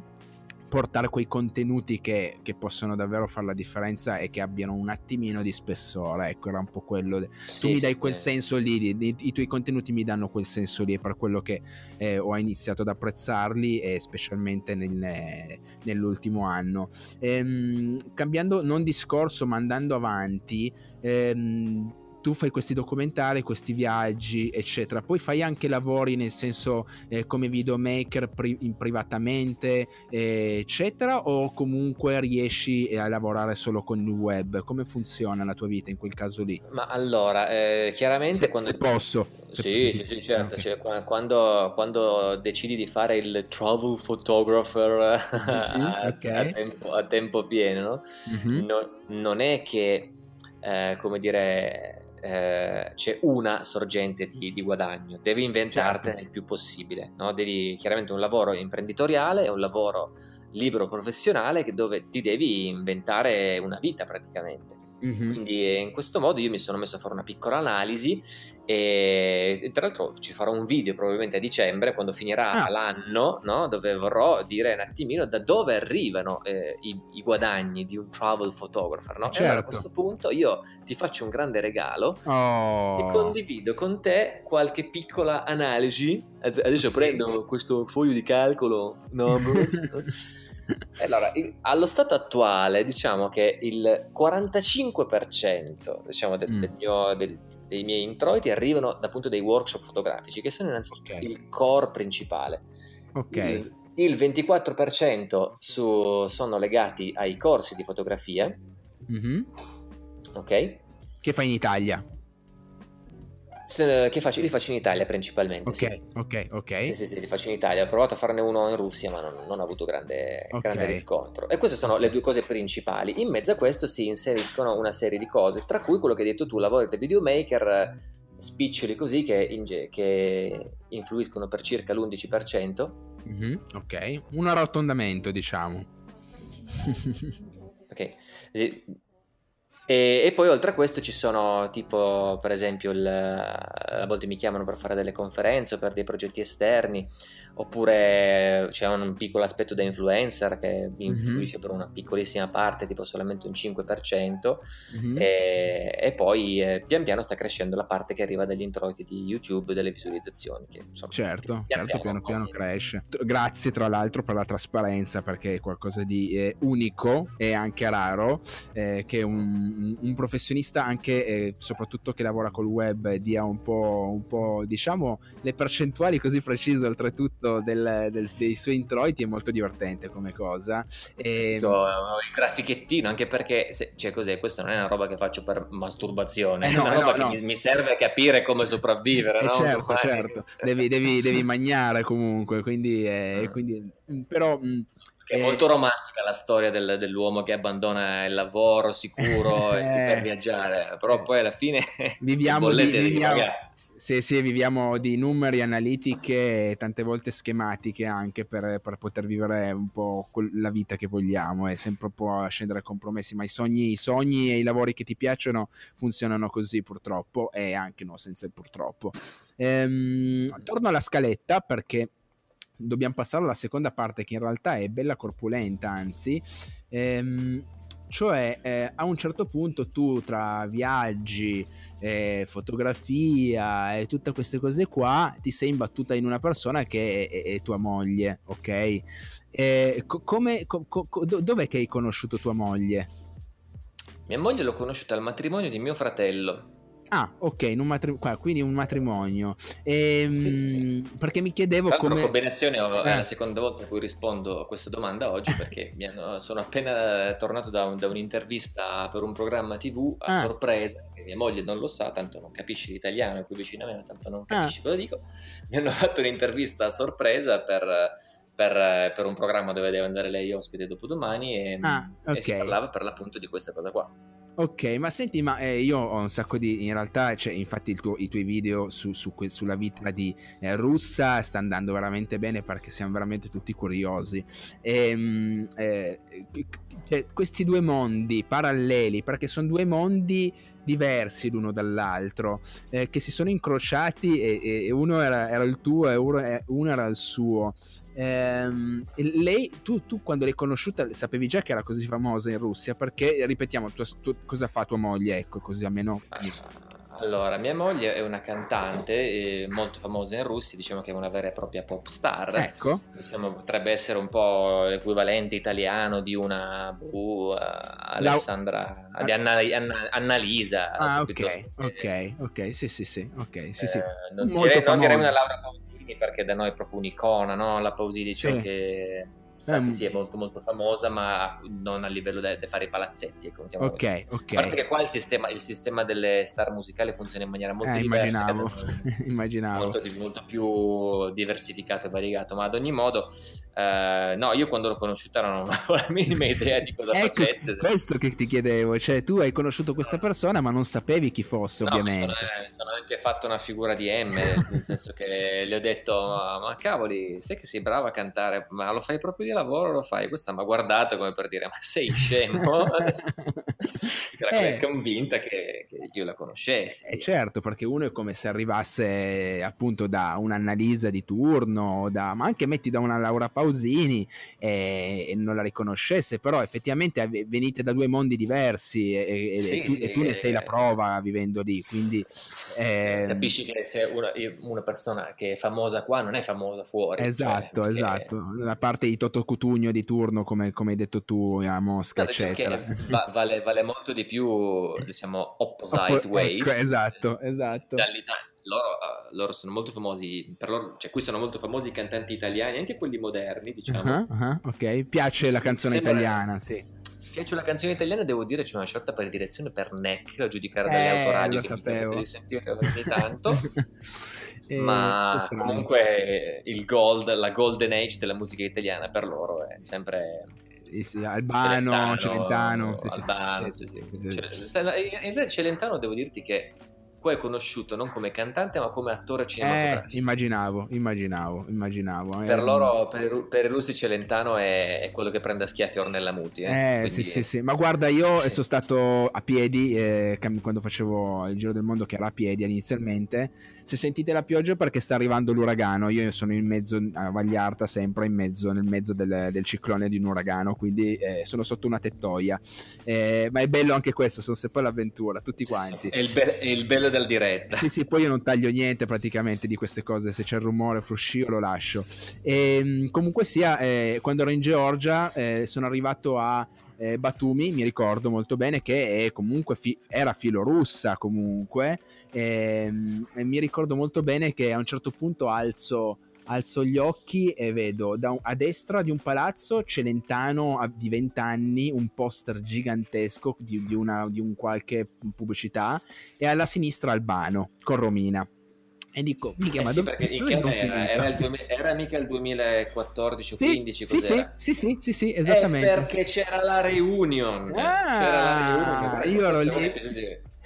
portare quei contenuti che, che possono davvero fare la differenza e che abbiano un attimino di spessore. Ecco, era un po' quello. de- tu Sì, mi sì, dai quel sì. senso lì, di- i tuoi contenuti mi danno quel senso lì, è per quello che eh, ho iniziato ad apprezzarli, e specialmente nel- nell'ultimo anno. Ehm, cambiando non discorso, ma andando avanti. ehm, tu fai questi documentari, questi viaggi, eccetera. Poi fai anche lavori nel senso eh, come videomaker pri- in privatamente, eh, eccetera, o comunque riesci eh, a lavorare solo con il web? Come funziona la tua vita in quel caso lì? Ma allora, eh, chiaramente se, quando... Se posso. Se sì, sì, sì, certo, okay. cioè, quando, quando, decidi di fare il travel photographer mm-hmm, a, okay. a, tempo, a, tempo, pieno, no? mm-hmm. no, non è che, eh, come dire, eh, c'è una sorgente di, di, guadagno, devi inventartene certo. il più possibile, no? devi chiaramente un lavoro imprenditoriale, un lavoro libero professionale dove ti devi inventare una vita praticamente. Mm-hmm. Quindi in questo modo io mi sono messo a fare una piccola analisi e tra l'altro ci farò un video probabilmente a dicembre quando finirà ah. l'anno no? dove vorrò dire un attimino da dove arrivano eh, i, i, guadagni di un travel photographer no? certo. e allora a certo. questo punto io ti faccio un grande regalo oh. e condivido con te qualche piccola analisi adesso sì. prendo questo foglio di calcolo no, Allora, allo stato attuale diciamo che il 45% diciamo, del, mm. del mio, del, dei miei introiti arrivano appunto dai workshop fotografici, che sono innanzitutto okay. il core principale. Ok. Il, il 24% su, sono legati ai corsi di fotografia. Mm-hmm. Ok. Che fai in Italia? Che faccio, li faccio in Italia principalmente. Ok, sì. ok, ok. Sì, sì, sì, li faccio in Italia. Ho provato a farne uno in Russia, ma non, non ho avuto grande, okay. grande, riscontro. E queste sono le due cose principali. In mezzo a questo si inseriscono una serie di cose, tra cui quello che hai detto tu, lavori da videomaker, spiccioli così che, in, che influiscono per circa l'11%. Mm-hmm, ok, un arrotondamento, diciamo. ok. E, e, poi oltre a questo ci sono tipo per esempio il, a volte mi chiamano per fare delle conferenze o per dei progetti esterni oppure c'è un piccolo aspetto da influencer che influisce mm-hmm. per una piccolissima parte, tipo solamente un 5%, mm-hmm. e, e, poi eh, pian piano sta crescendo la parte che arriva dagli introiti di YouTube, delle visualizzazioni. Che, insomma, certo, pian certo, piano piano, piano cresce. Grazie tra l'altro per la trasparenza, perché è qualcosa di eh, unico e anche raro, eh, che un, un, professionista, anche e soprattutto che lavora col web, dia un po', un po', diciamo, le percentuali così precise oltretutto effetto del, del, dei suoi introiti è molto divertente come cosa. E... Dico, il grafichettino, anche perché, se, cioè cos'è, questa non è una roba che faccio per masturbazione, eh no, è una roba no, che Mi, mi, serve a capire come sopravvivere. Eh no? Certo, certo, devi, devi, devi, mangiare comunque, quindi, eh, mm. quindi però... Mh, è molto romantica la storia del, dell'uomo che abbandona il lavoro sicuro eh, per viaggiare, però poi alla fine viviamo di, viviamo, sì, sì, viviamo di numeri, analitiche e tante volte schematiche anche per, per, poter vivere un po' la vita che vogliamo. E sempre un po' a scendere a compromessi, ma i sogni, i sogni e i lavori che ti piacciono funzionano così purtroppo e anche no, senza il purtroppo. Ehm, torno alla scaletta perché dobbiamo passare alla seconda parte che in realtà è bella corpulenta, anzi, ehm, cioè eh, a un certo punto tu tra viaggi, eh, fotografia e tutte queste cose qua ti sei imbattuta in una persona che è, è, è tua moglie, ok? Eh, co- come, co- co- dov'è che hai conosciuto tua moglie? Mia moglie l'ho conosciuta al matrimonio di mio fratello. Ah, ok, un matri- quindi un matrimonio. Ehm, sì, sì. Perché mi chiedevo Tra come... combinazione eh. è la seconda volta in cui rispondo a questa domanda oggi perché hanno, sono appena tornato da, un, da, un'intervista per un programma tv a ah. sorpresa, mia moglie non lo sa, tanto non capisce l'italiano, è qui vicino a me, tanto non capisci ah. cosa dico. Mi hanno fatto un'intervista a sorpresa per... Per, per, un programma dove deve andare lei ospite dopodomani e, ah, okay. e si parlava per l'appunto di questa cosa qua. Ok, ma senti, ma eh, io ho un sacco di. In realtà, cioè, infatti, tuo, i tuoi video su, su, sulla vita di eh, russa sta andando veramente bene perché siamo veramente tutti curiosi. E, ehm, eh, cioè, questi due mondi paralleli, perché sono due mondi diversi l'uno dall'altro, eh, che si sono incrociati e, e uno era, era, il tuo e uno, uno era il suo. Ehm, lei, tu, tu, quando l'hai conosciuta sapevi già che era così famosa in Russia? Perché, ripetiamo, tu, tu, cosa fa tua moglie? Ecco, così almeno... Allora, mia moglie è una cantante molto famosa in Russia, diciamo che è una vera e propria pop star. Ecco. Diciamo, potrebbe essere un po' l'equivalente italiano di una uh, Alessandra, la... di Anna, Anna, Annalisa. Ah, ok, che... ok, ok, sì, sì, sì, ok, sì, sì. Eh, non, direi, non direi una Laura Pausini perché da noi è proprio un'icona, no? La Pausini diciamo sì. che Sati, sì, è molto molto famosa, ma non a livello di fare i palazzetti. Ecco, ok, ok. Perché qua il sistema, il sistema, delle star musicali funziona in maniera molto eh, diversa. Immaginavo. immaginavo. Molto, molto, più diversificato e variegato, ma ad ogni modo, eh, no, io quando l'ho conosciuta non avevo la minima idea di cosa ecco, facesse. questo che ti chiedevo, cioè tu hai conosciuto questa persona, ma non sapevi chi fosse, no, ovviamente. Mi sono, mi sono, anche fatto una figura di M, nel senso che le ho detto, ma, ma cavoli, sai che sei brava a cantare, ma lo fai proprio di lavoro lo fai? Questa mi ha guardato come per dire, ma sei scemo? Era eh, convinta che, che, io la conoscessi. Eh certo, perché uno è come se arrivasse appunto da un'analisa di turno, da, ma anche metti da una Laura Pausini e, e, non la riconoscesse, però effettivamente venite da due mondi diversi e, sì, e, tu, sì, e tu, ne sei la prova vivendo lì, quindi... Eh, capisci che se una, una, persona che è famosa qua non è famosa fuori. Cioè, esatto, cioè, esatto, la parte di Toto Cutugno di turno, come, come hai detto tu a Mosca, no, eccetera. Va, vale, vale, molto di più, diciamo, opposite Oppo- ways. Ecco, esatto, esatto. Loro, uh, loro, sono molto famosi, per loro, cioè qui sono molto famosi i cantanti italiani, anche quelli moderni, diciamo. Uh-huh, uh-huh, ok, piace sì, la canzone sembra... italiana, sì piace la canzone italiana, devo dire c'è una certa predilezione per Neck, a giudicare dalle eh, autoradio che sapevo. mi di sentire ogni tanto. E ma comunque il gold, la golden age della musica italiana per loro è sempre Albano, Celentano, Celentano sì, Albano, sì, sì, sì. In realtà Celentano devo dirti che poi è conosciuto non come cantante ma come attore cinematografico. Eh, immaginavo, immaginavo, immaginavo. Per eh, loro, per, per, i russi Celentano è, è, quello che prende a schiaffi Ornella Muti. Eh, eh sì, sì, sì, ma guarda io sono stato a piedi eh, quando facevo il giro del mondo che era a piedi inizialmente se sentite la pioggia perché sta arrivando l'uragano, io sono in mezzo a Vagliarta, sempre in mezzo, nel mezzo del, del ciclone di un uragano, quindi eh, sono sotto una tettoia. Eh, ma è bello anche questo, sono sempre l'avventura, tutti quanti. È il, be- è il, bello della diretta. Sì, sì, poi io non taglio niente praticamente di queste cose, se c'è il rumore, fruscio, lo lascio. E, ehm, comunque sia, eh, quando ero in Georgia eh, sono arrivato a eh, Batumi, mi ricordo molto bene che comunque fi- era filorussa comunque, e, ehm, e, mi ricordo molto bene che a un certo punto alzo, alzo gli occhi e vedo da, a destra di un palazzo Celentano di 20 anni, un poster gigantesco di, di, una, di un qualche pubblicità, e alla sinistra Albano con Romina. E dico, mica, eh ma sì, dove, perché dove sono era, era, il 2000, era, mica il 2014 o sì, 15 sì, sì, sì, sì, sì, sì, esattamente. È perché c'era la reunion. Ah, c'era la reunion. Io ero lì.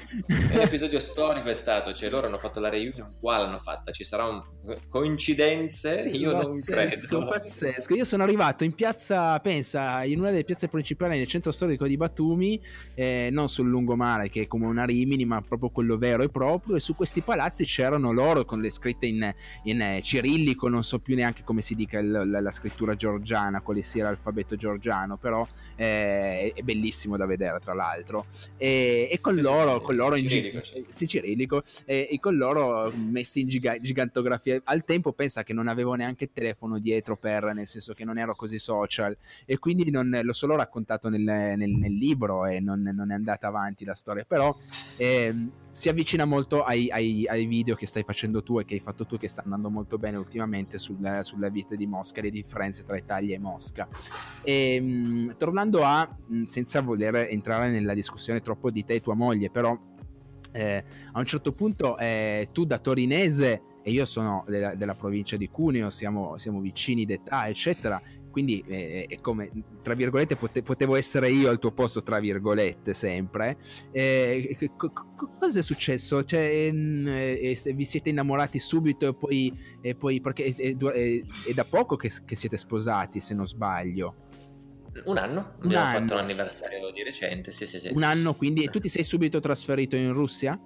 Un episodio storico è stato, cioè loro hanno fatto la reunion, qua l'hanno fatta, ci saranno coincidenze? Io pazzesco, non credo. Pazzesco, io sono arrivato in piazza, pensa, in una delle piazze principali nel centro storico di Batumi, eh, non sul lungomare che è come una Rimini, ma proprio quello vero e proprio, e su questi palazzi c'erano loro con le scritte in, in eh, cirillico, non so più neanche come si dica il, la, la, scrittura georgiana, quale sia l'alfabeto georgiano, però eh, è bellissimo da vedere tra l'altro. E, e con sì, loro... Sì, con loro in gi- sì, cirillico e, e, con loro messi in giga- gigantografia. Al tempo pensa che non avevo neanche il telefono dietro per, nel senso che non ero così social. E quindi non, l'ho solo raccontato nel, nel, nel libro e non, non, è andata avanti la storia, però eh, si avvicina molto ai, ai, ai, video che stai facendo tu e che hai fatto tu che sta andando molto bene ultimamente sul, sulla vita di Mosca, le differenze tra Italia e Mosca. E, mh, tornando a, mh, senza voler entrare nella discussione troppo di te e tua moglie, però eh, a un certo punto eh, tu da torinese e io sono della, della provincia di Cuneo, siamo, siamo vicini d'età, eccetera. Quindi eh, è come, tra virgolette, pote, potevo essere io al tuo posto, tra virgolette, sempre. Eh, co- co- cosa è successo? Cioè, mm, eh, vi siete innamorati subito e poi, e poi perché è, è, è da poco che, che siete sposati, se non sbaglio. Un anno, un abbiamo anno. fatto un anniversario di recente, sì, sì, sì. Un anno, quindi e tu ti sei subito trasferito in Russia?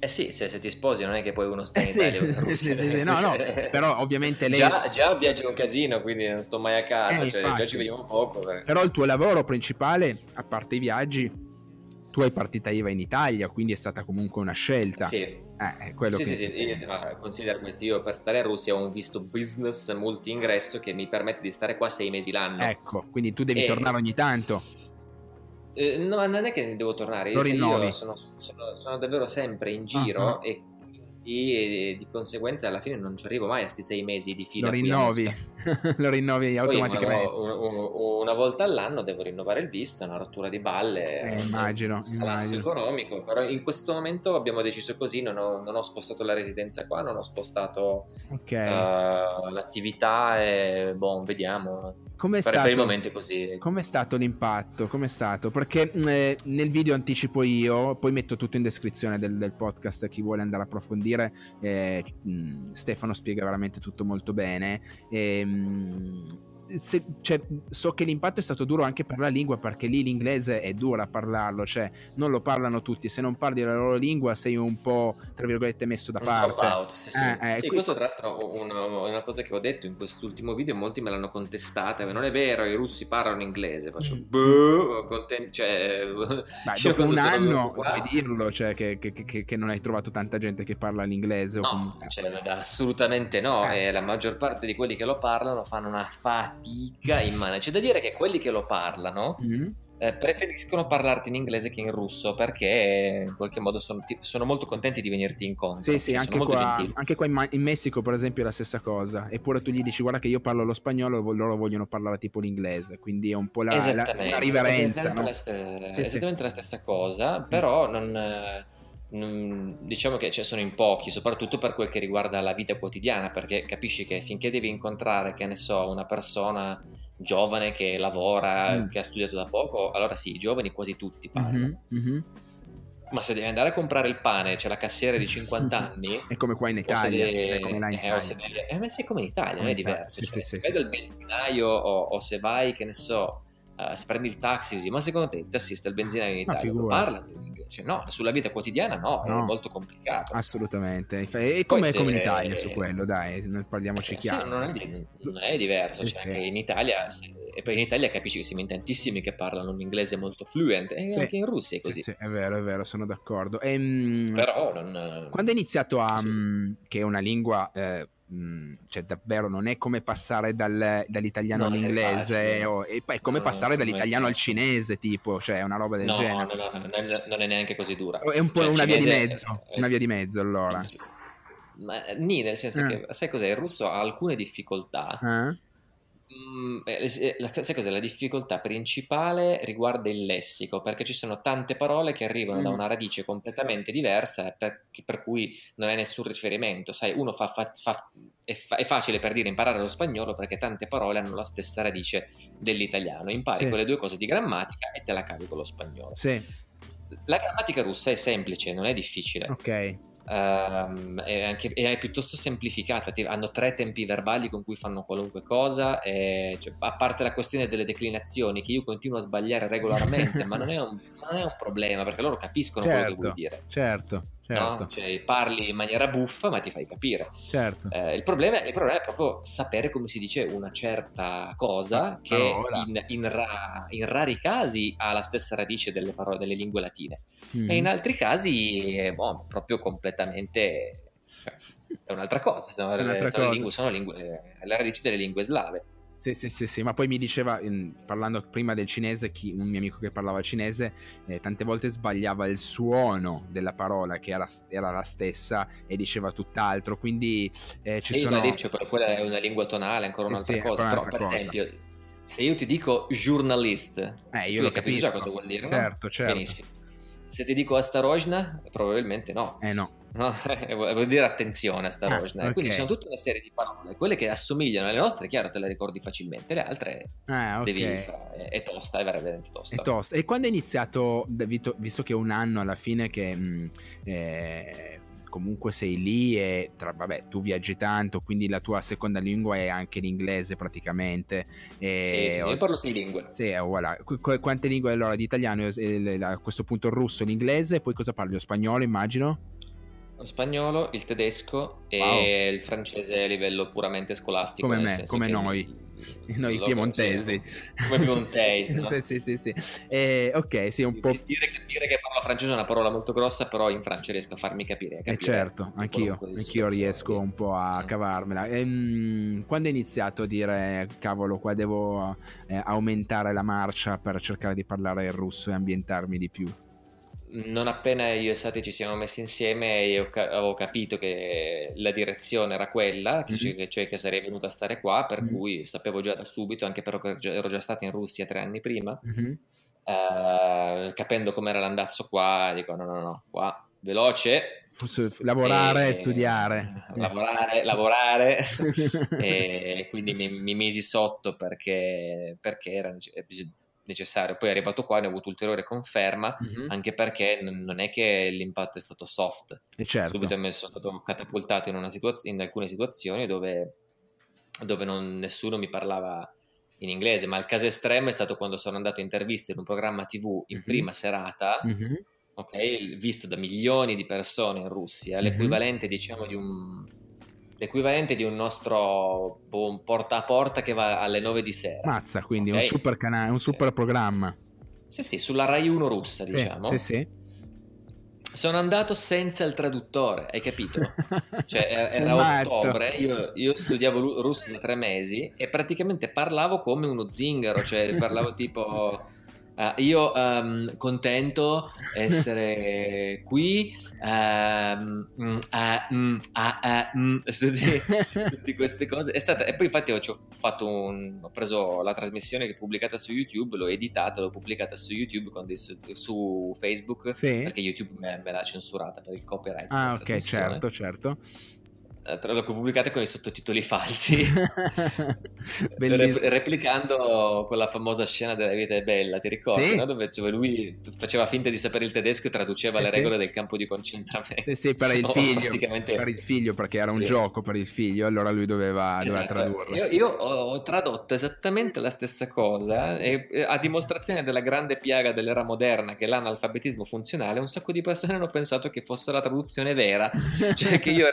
Eh sì, se, se, ti sposi non è che poi uno sta in eh Italia sì, Russia, sì, sì, no, no, però ovviamente lei... Già, già viaggio un casino, quindi non sto mai a casa, eh, cioè, già ci vediamo poco. Perché... Però il tuo lavoro principale, a parte i viaggi, tu hai partita IVA in Italia, quindi è stata comunque una scelta. Sì, eh, quello sì, che... sì, sì, io considero questo, io per stare a Russia ho un visto business multi-ingresso che mi permette di stare qua sei mesi l'anno. Ecco, quindi tu devi e... tornare ogni tanto. Eh, no, non è che devo tornare, io, io sono, sono, sono, davvero sempre in giro uh-huh. e e di conseguenza alla fine non ci arrivo mai a questi sei mesi di fila. Lo rinnovi, lo rinnovi automaticamente. Una, una, volta all'anno devo rinnovare il visto, una rottura di balle. Eh, immagino, immagino. economico, però in questo momento abbiamo deciso così, non ho, non ho spostato la residenza qua, non ho spostato okay. uh, l'attività e boh, vediamo. Com'è stato. Com'è stato l'impatto? Com'è stato? Perché eh, nel video anticipo io, poi metto tutto in descrizione del, del podcast chi vuole andare a approfondire. Eh, Stefano spiega veramente tutto molto bene. E, ehm, se, cioè, so che l'impatto è stato duro anche per la lingua perché lì l'inglese è dura a parlarlo, cioè non lo parlano tutti, se non parli la loro lingua sei un po' tra virgolette messo da parte. Out, sì, sì. Eh, eh, sì questo tra l'altro è una, una, cosa che ho detto in quest'ultimo video, molti me l'hanno contestata, non è vero, i russi parlano inglese, faccio mm. boh, content- cioè, Beh, dopo un anno puoi dirlo, cioè che, che, che, che, non hai trovato tanta gente che parla l'inglese. No, comunque... cioè, assolutamente no, eh. e la maggior parte di quelli che lo parlano fanno una fatica fatica immane. C'è da dire che quelli che lo parlano mm. eh, preferiscono parlarti in inglese che in russo perché in qualche modo sono, sono molto contenti di venirti incontro. Sì, sì, anche qua, anche qua, in, in, Messico per esempio è la stessa cosa. Eppure tu gli dici guarda che io parlo lo spagnolo, loro vogliono parlare tipo l'inglese, quindi è un po' la, la, la riverenza. No? La st- sì, esattamente sì. la stessa cosa, sì. però non diciamo che ce sono in pochi, soprattutto per quel che riguarda la vita quotidiana, perché capisci che finché devi incontrare, che ne so, una persona giovane che lavora, mm. che ha studiato da poco, allora sì, i giovani quasi tutti parlano. Mm-hmm, mm-hmm. Ma se devi andare a comprare il pane, c'è la cassiera di 50 anni. È come qua in Italia. Devi, è come là in eh, Italia. Devi, eh, ma sì, come in Italia, non è diverso. Sì, cioè, sì, se sì, vai dal benzinaio o, o se vai, che ne so, uh, se prendi il taxi così, ma secondo te il tassista, il benzinaio in Italia parla cioè, no, sulla vita quotidiana no, no, è molto complicato. Assolutamente. E come, come in Italia su quello, dai, parliamoci eh, chiaro. Sì, non, è, non, è, diverso, cioè, sì. in Italia... Se, e poi in Italia capisci che siamo in tantissimi che parlano un inglese molto fluent e anche in Russia è così. Sì, è vero, è vero, sono d'accordo. E, ehm, Però non... Quando hai iniziato a... che è una lingua... Eh, cioè davvero non è come passare dal, dall'italiano non all'inglese o, e poi è come no, passare dall'italiano al cinese tipo cioè una roba del no, genere. no, no, no, non è neanche così dura. È un po' cioè, una via di mezzo è... una via di mezzo allora. Ma nì nel senso eh. che sai cos'è? Il russo ha alcune difficoltà eh? Mm, la, sai cos'è? La difficoltà principale riguarda il lessico, perché ci sono tante parole che arrivano mm. da una radice completamente diversa, per, per, cui non hai nessun riferimento. Sai, uno fa, fa, fa, è, è, facile per dire imparare lo spagnolo perché tante parole hanno la stessa radice dell'italiano. Impari sì. quelle due cose di grammatica e te la cavi con lo spagnolo. Sì. La grammatica russa è semplice, non è difficile. Ok Um, è, anche, è, piuttosto semplificata, hanno tre tempi verbali con cui fanno qualunque cosa, e, cioè, a parte la questione delle declinazioni che io continuo a sbagliare regolarmente, ma non è, un, non è, un, problema perché loro capiscono certo, quello che vuoi dire. Certo. Certo. No? Cioè, parli in maniera buffa, ma ti fai capire. Certo. Eh, il, problema, il, problema, è proprio sapere come si dice una certa cosa che in, in, ra, in, rari casi ha la stessa radice delle parole delle lingue latine, mm. e in altri casi è boh, proprio completamente. Cioè, è un'altra cosa. Sono, un'altra sono, cosa. Lingue, sono lingue, la radice delle lingue slave. Sì, sì, sì, sì, ma poi mi diceva, parlando prima del cinese, chi, un mio amico che parlava cinese, eh, tante volte sbagliava il suono della parola che era, era la stessa e diceva tutt'altro, quindi eh, ci sì, sono... Sì, dice, quella è una lingua tonale, ancora un'altra sì, cosa, però per cosa. esempio, se io ti dico journalist, eh, io lo capisco già cosa vuol dire, certo, no? certo. Benissimo. Se ti dico Astarojna, probabilmente no. Eh no. No? vuol dire attenzione a sta ah, okay. Quindi sono tutta una serie di parole. Quelle che assomigliano alle nostre, chiaro, te le ricordi facilmente. Le altre ah, okay. devi fare. È tosta, è veramente tosta. È tosta. E quando è iniziato, visto che è un anno alla fine che... Mh, mm, eh, comunque sei lì e tra, vabbè, tu viaggi tanto, quindi la tua seconda lingua è anche l'inglese praticamente. E, sì, sì, io parlo sei lingue. Sì, eh, voilà. Qu- quante lingue allora? Di italiano, a questo punto il russo, l'inglese, poi cosa parli? Lo spagnolo, immagino? Lo spagnolo, il tedesco e wow. il francese a livello puramente scolastico. Come me, come noi. Noi piemontesi. Come piemontesi. no? sì, sì, sì, sì. Eh, ok, sì, un po'... Dire che, dire che parlo francese è una parola molto grossa, però in Francia riesco a farmi capire. A eh certo, anch'io, anch'io riesco un po' a mm. cavarmela. E, ehm, quando hai iniziato a dire, cavolo, qua devo eh, aumentare la marcia per cercare di parlare il russo e ambientarmi di più? Non appena io e Sati ci siamo messi insieme io ca- avevo capito che la direzione era quella, mm-hmm. cioè che sarei venuto a stare qua, per mm-hmm. cui sapevo già da subito, anche perché ero già stato in Russia tre anni prima, mm-hmm. uh, capendo com'era l'andazzo qua, dico no, no, no, qua veloce. Lavorare e, studiare. Lavorare, lavorare. e quindi mi, mi, misi sotto perché, perché era, necessario. Poi è arrivato qua, ne ho avuto ulteriore conferma, mm-hmm. anche perché n- non è che l'impatto è stato soft. E certo. Subito sono stato catapultato in, situazio- in alcune situazioni dove, dove non, nessuno mi parlava in inglese, ma il caso estremo è stato quando sono andato a interviste in un programma TV in mm-hmm. prima serata, mm-hmm. okay, visto da milioni di persone in Russia, l'equivalente diciamo di un l'equivalente di un nostro boh, porta a porta che va alle 9 di sera. Mazza, quindi okay? un super canale, un super programma. Sì, sì, sulla Rai 1 russa, sì, diciamo. Sì, sì. Sono andato senza il traduttore, hai capito? Cioè, era ottobre, io, io, studiavo russo da tre mesi e praticamente parlavo come uno zingaro, cioè parlavo tipo Uh, io um, contento essere qui, um, uh, uh, tutte, tutte, queste cose. È stata, e poi infatti ho, un, ho, preso la trasmissione che è pubblicata su YouTube, l'ho editata, l'ho pubblicata su YouTube, dei, su Facebook, sì. perché YouTube me, me l'ha censurata per il copyright. Ah ok, certo, certo. Eh, tra l'ho pubblicate con i sottotitoli falsi, replicando quella famosa scena della vita è bella, ti ricordi? Sì. No? Dove cioè, lui faceva finta di sapere il tedesco e traduceva sì, le regole del campo di concentramento. Sì, sì, per il figlio, praticamente... per il figlio perché era un gioco per il figlio, allora lui doveva, esatto. doveva tradurlo. Io, io, ho tradotto esattamente la stessa cosa e a dimostrazione della grande piaga dell'era moderna che è l'analfabetismo funzionale, un sacco di persone hanno pensato che fosse la traduzione vera, cioè che io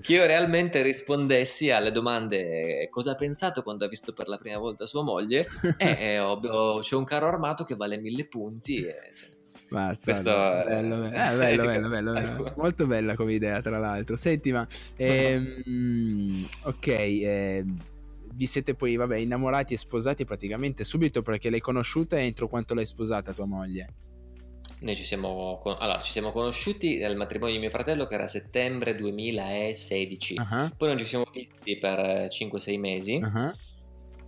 che io realmente rispondessi alle domande cosa ha pensato quando ha visto per la prima volta sua moglie? E ho, ho, c'è un carro armato che vale mille punti e, cioè, Mazza, Questo bello, bello, eh, bello, bello, bello, bello, molto bella come idea tra l'altro. Senti ma ehm, ok eh, vi siete poi vabbè innamorati e sposati praticamente subito perché l'hai conosciuta entro quanto l'hai sposata tua moglie noi ci siamo, allora, ci siamo conosciuti nel matrimonio di mio fratello che era settembre 2016, uh-huh. poi non ci siamo visti per 5-6 mesi. Uh-huh.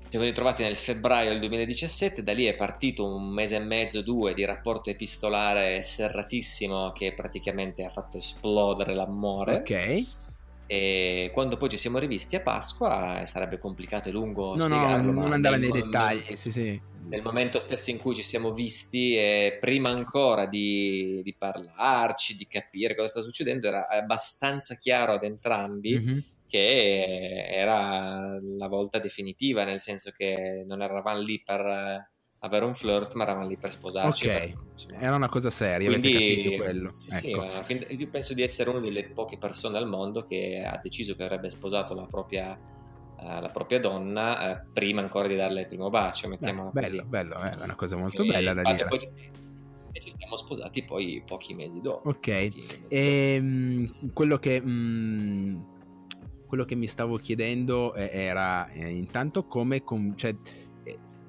Ci siamo ritrovati nel febbraio del 2017, da lì è partito un mese e mezzo, due di rapporto epistolare serratissimo che praticamente ha fatto esplodere l'amore. Ok. E quando poi ci siamo rivisti a Pasqua sarebbe complicato e lungo no, spiegarlo. No, non andare nei dettagli, sì, sì. Nel momento stesso in cui ci siamo visti, e prima ancora di, di, parlarci, di capire cosa sta succedendo, era abbastanza chiaro ad entrambi mm-hmm. che era la volta definitiva, nel senso che non eravamo lì per avere un flirt, ma eravamo lì per sposarci. Ok, per, era una cosa seria, quindi, avete capito quello. Sì, ecco. sì, io penso di essere una delle poche persone al mondo che ha deciso che avrebbe sposato la propria, uh, la propria donna uh, prima ancora di darle il primo bacio, mettiamola Beh, bello, bello, eh, è una cosa molto e bella da dire. Poi, e ci siamo sposati poi pochi mesi dopo. Ok, e, ehm, quello che... Mm, quello che mi stavo chiedendo era eh, intanto come, com- cioè,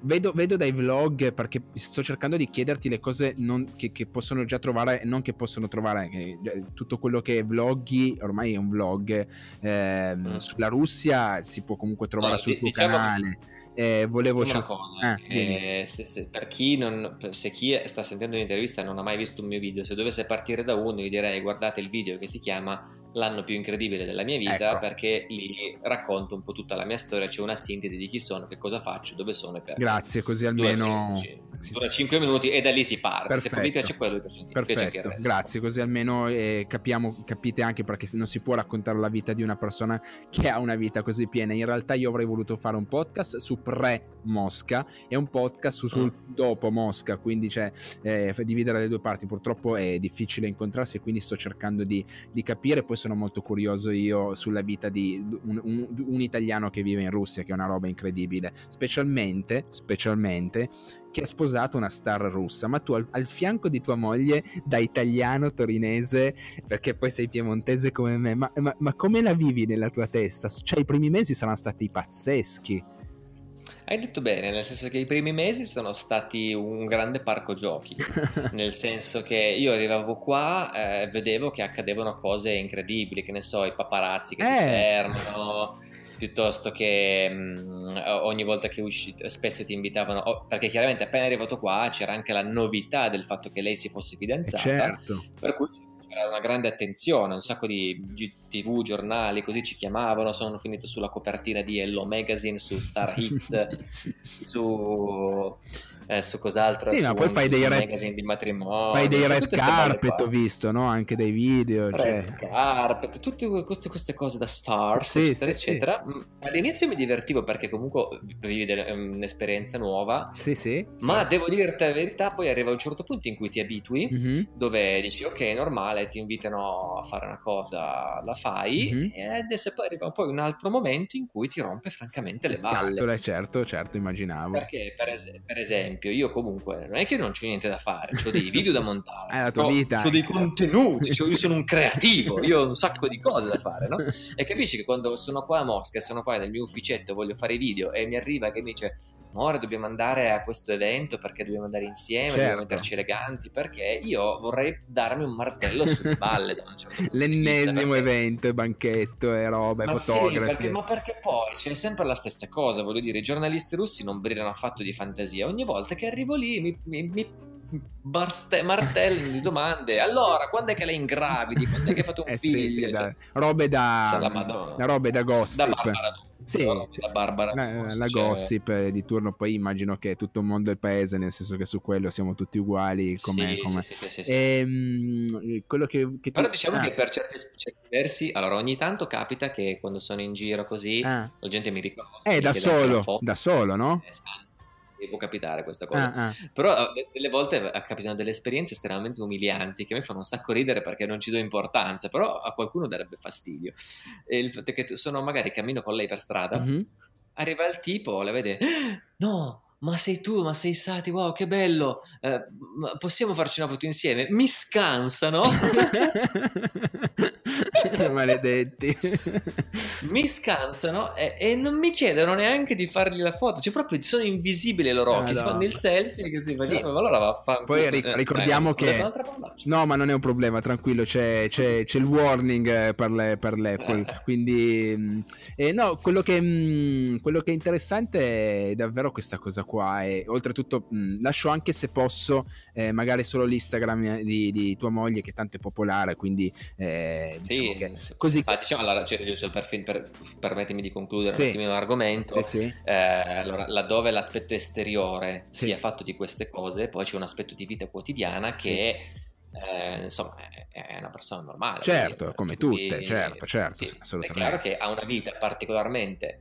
Vedo, vedo, dai vlog perché sto cercando di chiederti le cose non, che, che, possono già trovare, non che possono trovare, che, tutto quello che vloghi, ormai è un vlog, eh, mm. sulla Russia si può comunque trovare no, sul tuo diciamo canale. Eh, volevo una cosa, eh, se, se, per chi non, se chi sta sentendo l'intervista e non ha mai visto un mio video, se dovesse partire da uno, gli direi guardate il video che si chiama l'anno più incredibile della mia vita ecco. perché lì racconto un po' tutta la mia storia, c'è una sintesi di chi sono, che cosa faccio, dove sono e perché. Grazie, così almeno... Dura 5 minuti e da lì si parte, Perfetto. se vi piace quello vi piace, Perfetto. piace Grazie, così almeno eh, capiamo, capite anche perché non si può raccontare la vita di una persona che ha una vita così piena. In realtà io avrei voluto fare un podcast su pre-Mosca e un podcast su, sul mm. dopo Mosca, quindi c'è eh, dividere le due parti. Purtroppo è difficile incontrarsi quindi sto cercando di, di capire. Poi sono molto curioso io sulla vita di un, un, un italiano che vive in Russia, che è una roba incredibile, specialmente, specialmente che ha sposato una star russa, ma tu al, al, fianco di tua moglie da italiano torinese, perché poi sei piemontese come me, ma, ma, ma come la vivi nella tua testa? Cioè i primi mesi saranno stati pazzeschi. Hai detto bene, nel senso che i primi mesi sono stati un grande parco giochi, nel senso che io arrivavo qua e eh, vedevo che accadevano cose incredibili, che ne so, i paparazzi che eh. ti fermano, piuttosto che mh, mm, ogni volta che usci spesso ti invitavano, oh, perché chiaramente appena arrivato qua c'era anche la novità del fatto che lei si fosse fidanzata, certo. per cui c'era una grande attenzione, un sacco di GTV, giornali, così ci chiamavano, sono finito sulla copertina di Hello Magazine, su Star Hit, su eh, su cos'altro. Sì, su, no, poi fai dei red, magazine di matrimonio. Fai dei red carpet, ho visto, no? Anche dei video. Red cioè. carpet, tutte queste, queste, cose da stars, sì, eccetera, sì, eccetera. Mm, all'inizio mi divertivo perché comunque vivi mm, un'esperienza nuova. Sì, sì. Ma devo dirti la verità, poi arriva un certo punto in cui ti abitui, mm-hmm. dove dici, ok, è normale, ti invitano a fare una cosa, la fai, mm-hmm. e adesso poi arriva poi un altro momento in cui ti rompe francamente le balle. Certo, certo, immaginavo. Perché per, es- per esempio esempio, io comunque non è che non c'ho niente da fare, ho dei video da montare, è la tua vita. ho dei contenuti, io sono un creativo, io ho un sacco di cose da fare, no? E capisci che quando sono qua a Mosca, sono qua nel mio ufficetto, voglio fare i video e mi arriva che mi dice More, dobbiamo andare a questo evento perché dobbiamo andare insieme, certo. dobbiamo metterci eleganti, perché io vorrei darmi un martello sulle balle da un certo L'ennesimo vista, evento, banchetto e robe, ma fotografi. Sì, perché, ma perché poi c'è sempre la stessa cosa, voglio dire, i giornalisti russi non brillano affatto di fantasia, ogni volta che arrivo lì mi, mi, mi barste- martelli di domande. Allora, quando è che lei ingravidi? Quando è che hai fatto un eh figlio? Sì, sì, cioè, robe da, da robe da gossip. Da Barbara sì, no, sì, la Barbara la, la gossip di turno poi immagino che tutto il mondo è il paese nel senso che su quello siamo tutti uguali come, sì, come... Sì, e, ehm, quello che, che però diciamo ah. che per certi, certi, versi allora ogni tanto capita che quando sono in giro così ah. la gente mi riconosce eh da solo da solo no? Esatto può capitare questa cosa. Ah, ah. Però eh, delle volte capitano delle esperienze estremamente umilianti che a me fanno un sacco ridere perché non ci do importanza, però a qualcuno darebbe fastidio. E il fatto è che sono magari cammino con lei per strada, mm-hmm. arriva il tipo, la vede, no, ma sei tu, ma sei Sati, wow, che bello, eh, possiamo farci una foto insieme? Mi scansano. Maledetti. mi scansano e, e, non mi chiedono neanche di fargli la foto, cioè proprio sono invisibili i loro occhi, ah, si fanno il selfie così, sì. ma allora vaffanculo. Poi ric- eh, ricordiamo eh, che... No, ma non è un problema, tranquillo, c'è, c'è, c'è il warning eh, per, le, per l'Apple, eh. quindi... Eh, no, quello che, mh, mm, quello che è interessante è davvero questa cosa qua e oltretutto mh, mm, lascio anche se posso eh, magari solo l'Instagram di, di, tua moglie che tanto è popolare, quindi... Eh, diciamo sì, che, così... Ah, diciamo, allora, cioè, per, per, permettimi di concludere sì. un attimo l'argomento, sì, sì. Eh, allora, laddove l'aspetto esteriore sia fatto di queste cose, poi c'è un aspetto di vita quotidiana che... Eh, insomma è, una persona normale certo come tutte certo certo sì, assolutamente è chiaro che ha una vita particolarmente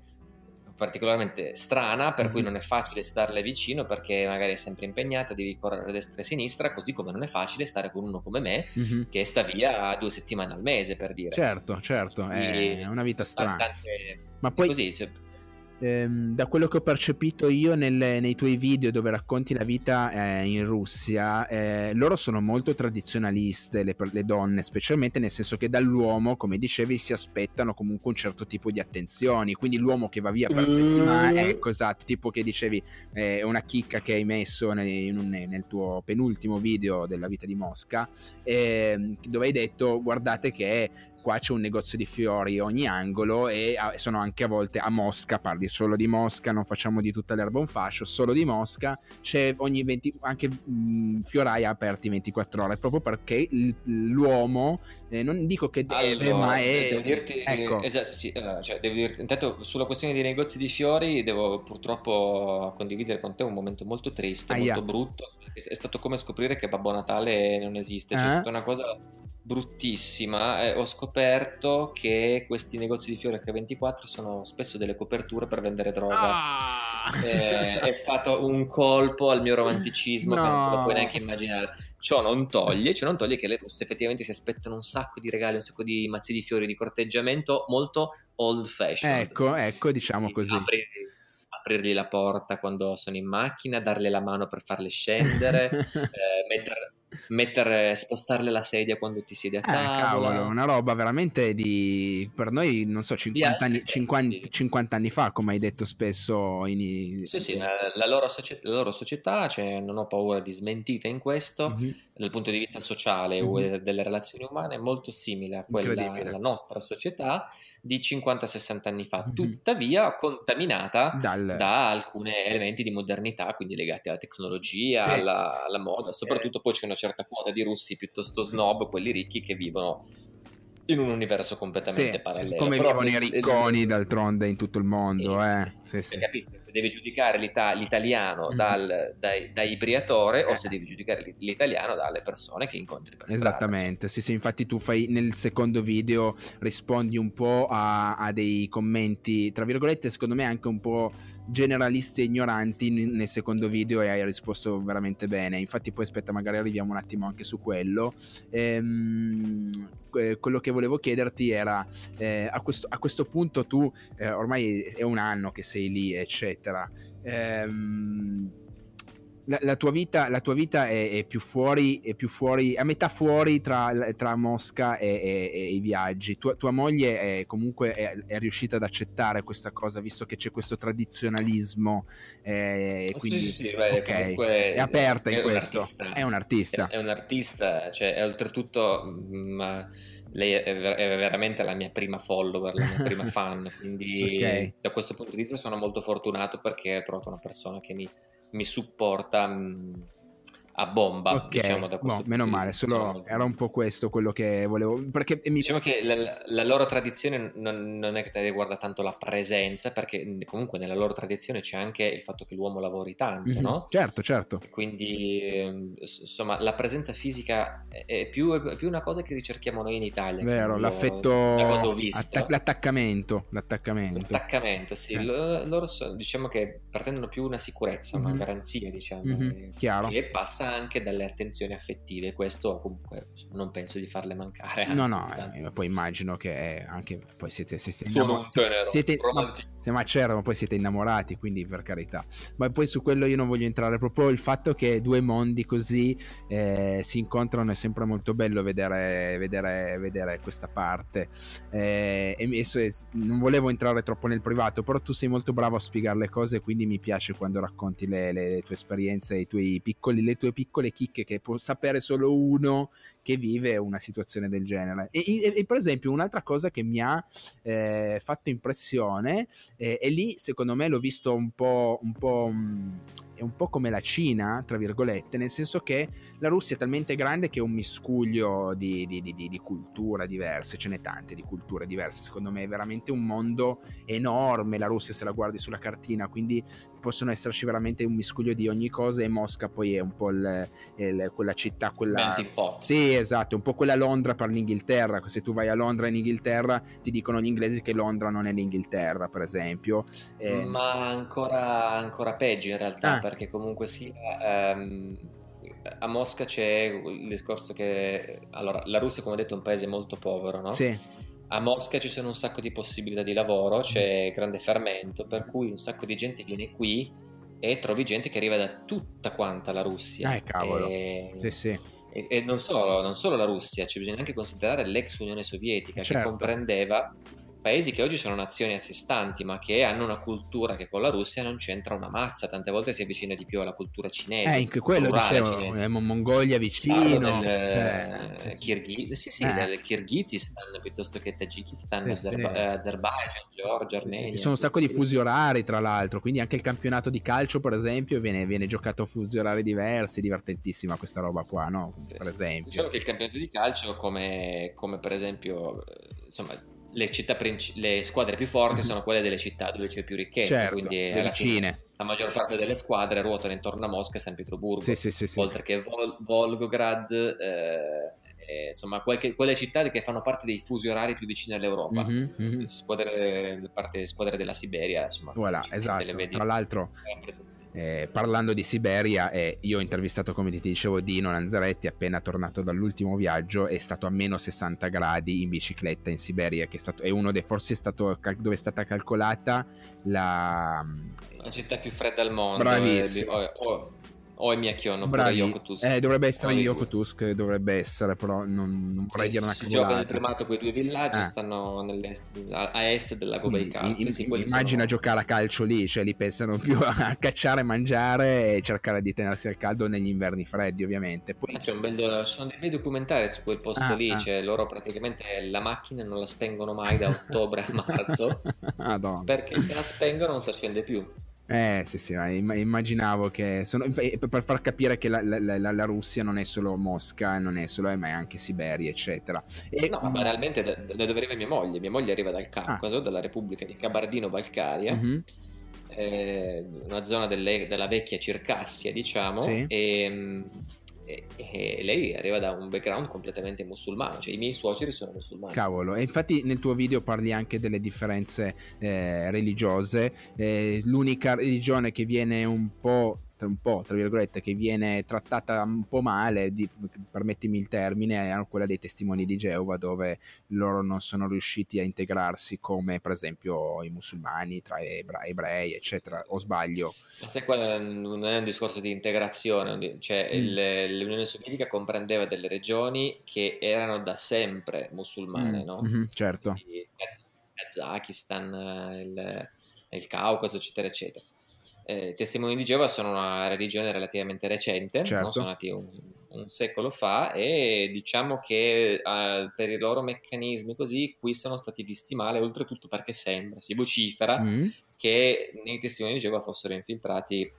particolarmente strana, per cui non è facile starle vicino perché magari è sempre impegnata, devi correre a destra e a sinistra, così come non è facile stare con uno come me mm-hmm. che sta via due settimane al mese, per dire. Certo, certo, è una vita strana. Tante, Ma poi... Così, cioè, ehm, da quello che ho percepito io nelle, nei tuoi video dove racconti la vita eh, in Russia, eh, loro sono molto tradizionaliste, le, le, donne, specialmente nel senso che dall'uomo, come dicevi, si aspettano comunque un certo tipo di attenzioni. Quindi l'uomo che va via per settimana, mm. ecco esatto, tipo che dicevi, è una chicca che hai messo nel, nel tuo penultimo video della vita di Mosca, eh, dove hai detto guardate che qua c'è un negozio di fiori a ogni angolo e sono anche a volte a Mosca, parli solo di Mosca, non facciamo di tutta l'erba un fascio, solo di Mosca, c'è ogni 20, anche mh, fiorai aperti 24 ore, proprio perché l'uomo, eh, non dico che deve, allora, ma è... Devo dirti, ecco. esatto, sì, cioè, devo dirti, intanto sulla questione dei negozi di fiori devo purtroppo condividere con te un momento molto triste, Aia. molto brutto, è stato come scoprire che Babbo Natale non esiste, c'è eh? stata una cosa bruttissima, eh, ho scoperto che questi negozi di fiori H24 sono spesso delle coperture per vendere droga. Ah! eh, è stato un colpo al mio romanticismo no. che non te lo puoi neanche immaginare. Ciò non toglie, ciò non toglie che le russe effettivamente si aspettano un sacco di regali, un sacco di mazzi di fiori, di corteggiamento molto old fashioned. Ecco, ecco, diciamo così. Apri, aprirgli la porta quando sono in macchina, darle la mano per farle scendere, eh, mettere, spostarle la sedia quando ti siedi a eh, tavola. Eh, cavolo, una roba veramente di per noi, non so, 50, anni, 50, 50 anni, fa, come hai detto spesso. In... Sì, sì, la, loro, società, la loro società cioè, non ho paura di smentita in questo, mm-hmm. dal punto di vista sociale mm-hmm. o delle relazioni umane, è molto simile a quella della nostra società di 50-60 anni fa, mm-hmm. tuttavia contaminata Dal... da alcuni elementi di modernità, quindi legati alla tecnologia, sì. alla, alla, moda, soprattutto eh. poi c'è una certa quota di russi piuttosto snob, quelli ricchi che vivono in un universo completamente sì, parallelo. come Però vivono i ricconi d'altronde in tutto il mondo, eh, eh. Sì, sì. Capito? Devi giudicare l'ita- l'italiano mm. dal, dai, dai ibriatore o se devi giudicare l'italiano dalle persone che incontri per strada. Esattamente, sì, sì, infatti tu fai nel secondo video rispondi un po' a, a dei commenti, tra virgolette, secondo me anche un po' generalisti e ignoranti nel secondo video e hai risposto veramente bene. Infatti poi aspetta, magari arriviamo un attimo anche su quello. Ehm, quello che volevo chiederti era eh, a, questo, a, questo, punto tu eh, ormai è un anno che sei lì eccetera ehm, la, la, tua vita, la tua vita è, è, più fuori, è più fuori, a metà fuori tra, tra Mosca e, e, e, i viaggi. Tua, tua moglie è, comunque è, è, riuscita ad accettare questa cosa, visto che c'è questo tradizionalismo. Eh, quindi, sì, sì, sì, beh, okay. è aperta in questo. Un è un artista. È, un artista, cioè, oltretutto... Ma lei è, ver- è, veramente la mia prima follower, la mia prima fan, quindi okay. da questo punto di vista sono molto fortunato perché ho trovato una persona che mi, mi supporta mh, mm, a bomba, okay. diciamo da questo no, meno male, solo era un po' questo quello che volevo perché mi... diciamo che la, la loro tradizione non, non, è che riguarda tanto la presenza, perché comunque nella loro tradizione c'è anche il fatto che l'uomo lavori tanto, mm-hmm. no? Certo, certo. Quindi ehm, insomma, la presenza fisica è più, è più, una cosa che ricerchiamo noi in Italia. Vero, l'affetto atta- l'attaccamento, l'attaccamento. L'attaccamento, sì, eh. loro, loro diciamo che pretendono più una sicurezza, mm-hmm. una garanzia, diciamo, mm-hmm. Chiaro. e passa anche dalle attenzioni affettive. Questo comunque non penso di farle mancare. Anzi, no, no, eh, poi immagino che anche poi siete, siete Sono un tenero, siete, ma, se ma c'era, ma poi siete innamorati, quindi per carità. Ma poi su quello io non voglio entrare. Proprio il fatto che due mondi così eh, si incontrano è sempre molto bello vedere, vedere, vedere questa parte. Eh, e non volevo entrare troppo nel privato, però tu sei molto bravo a spiegare le cose, quindi mi piace quando racconti le, le, le tue esperienze, i tuoi piccoli, le tue piccole chicche che può sapere solo uno che vive una situazione del genere. E, e, e per esempio un'altra cosa che mi ha eh, fatto impressione, eh, e lì secondo me l'ho visto un po'... Un po' mh, è un po' come la Cina, tra virgolette, nel senso che la Russia è talmente grande che è un miscuglio di, di, di, di, culture diverse, ce n'è tante di culture diverse, secondo me è veramente un mondo enorme la Russia se la guardi sulla cartina, quindi possono esserci veramente un miscuglio di ogni cosa e Mosca poi è un po' il, il, quella città, quella... Sì, esatto, un po' quella Londra per l'Inghilterra, se tu vai a Londra in Inghilterra ti dicono gli inglesi che Londra non è l'Inghilterra, per esempio. Eh... Ma ancora, ancora peggio in realtà. Ah perché comunque sia... Ehm, a Mosca c'è il discorso che... Allora, la Russia, come ho detto, è un paese molto povero, no? Sì. A Mosca ci sono un sacco di possibilità di lavoro, c'è grande fermento, per cui un sacco di gente viene qui e trovi gente che arriva da tutta quanta la Russia. Eh, cavolo. E... Sì, sì. E, e non, solo, non, solo, la Russia, ci bisogna anche considerare l'ex Unione Sovietica, certo. che comprendeva paesi che oggi sono nazioni a sé stanti, ma che hanno una cultura che con la Russia non c'entra una mazza, tante volte si avvicina di più alla cultura cinese. Eh, anche quello dicevo, cinese. Eh, Mongolia vicino. Del, eh, Kirghi- sì, sì, eh. del Kirghizistan piuttosto che Tagikistan, sì, Azerba- sì. Azerbaijan, Georgia, Armenia. Ci sono un sacco di fusi orari, tra l'altro, quindi anche il campionato di calcio, per esempio, viene, viene giocato a fusi orari diversi, divertentissima questa roba qua, no? Per esempio. Diciamo che il campionato di calcio, come, come per esempio, eh, insomma le, città princi- le squadre più forti mhm. sono quelle delle città dove c'è più ricchezza, certo, quindi alla fine la maggior parte delle squadre ruotano intorno a Mosca e San Pietroburgo, sì, sì, sì, oltre che Vol- Volgograd, eh, eh, insomma qualche, quelle città che fanno parte dei fusi orari più vicini all'Europa, mm-hmm, mm-hmm. Squadre, parte, squadre della Siberia, insomma. Voilà, esatto. Tra l'altro eh, parlando di Siberia, eh, io ho intervistato, come ti dicevo, Dino Lanzaretti appena tornato dall'ultimo viaggio, è stato a meno 60 gradi in bicicletta in Siberia, che è, stato, è uno dei forse è stato dove è stata calcolata la... La città più fredda al mondo. Bravissimo. Eh, oh, oh o è Miachion oppure Yoko Tusk? Eh, dovrebbe essere no, Yoko Tusk, dovrebbe essere, però non, non vorrei sì, dire una cosa. Si gioca nel primato quei due villaggi, eh. stanno a, a, est del lago Baikal. In, sì, immagina sono... giocare a calcio lì, cioè li pensano più a cacciare, mangiare e cercare di tenersi al caldo negli inverni freddi, ovviamente. Poi... Ah, c'è un bel, sono dei bei documentari su quel posto ah, lì, ah. cioè loro praticamente la macchina non la spengono mai da ottobre a marzo, perché se la spengono non si accende più. Eh sì sì, immaginavo che sono, per far capire che la, la, la, la, Russia non è solo Mosca, non è solo, ma è anche Siberia, eccetera. E, no, ma realmente da, da dove arriva mia moglie? Mia moglie arriva dal Caucaso, ah. dalla Repubblica di Kabardino-Balcaria, mm-hmm. eh, una zona delle, della vecchia Circassia, diciamo, sì. e e, lei arriva da un background completamente musulmano, cioè i miei suoceri sono musulmani. Cavolo, e infatti nel tuo video parli anche delle differenze eh, religiose, eh, l'unica religione che viene un po' un po', tra virgolette, che viene trattata un po' male, di, permettimi il termine, è quella dei testimoni di Geova, dove loro non sono riusciti a integrarsi come per esempio i musulmani, tra ebrei, eccetera, o sbaglio? Ma se qua non è un discorso di integrazione, cioè mm. il, l'Unione Sovietica comprendeva delle regioni che erano da sempre musulmane, mm. no? Mm-hmm, certo. Quindi, Kazakistan, il, il Caucaso, eccetera, eccetera eh, testimoni di Geova sono una religione relativamente recente, certo. no? sono nati un, un, secolo fa e diciamo che eh, per i loro meccanismi così qui sono stati visti male, oltretutto perché sembra, si vocifera mm. che nei testimoni di Geova fossero infiltrati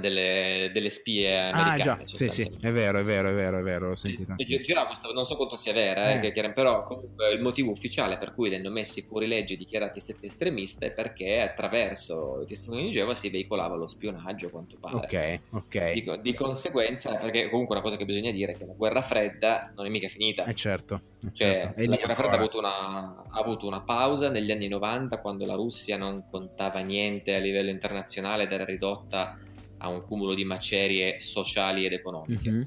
delle, delle spie americane. Ah, già, sì, sì, è vero, è vero, è vero, è vero, l'ho sentito. Gira questa, non so quanto sia vera, eh. Eh, che, però comunque il motivo ufficiale per cui vennero messi fuori legge e dichiarati sette estremiste è perché attraverso i testimoni di Geova si veicolava lo spionaggio, a quanto pare. Ok, ok. Di, di, conseguenza, perché comunque una cosa che bisogna dire è che la guerra fredda non è mica finita. Eh certo. Cioè, certo. la guerra fredda ha avuto, una, ha avuto una pausa negli anni 90 quando la Russia non contava niente a livello internazionale ed era ridotta a un cumulo di macerie sociali ed economiche. Mm-hmm.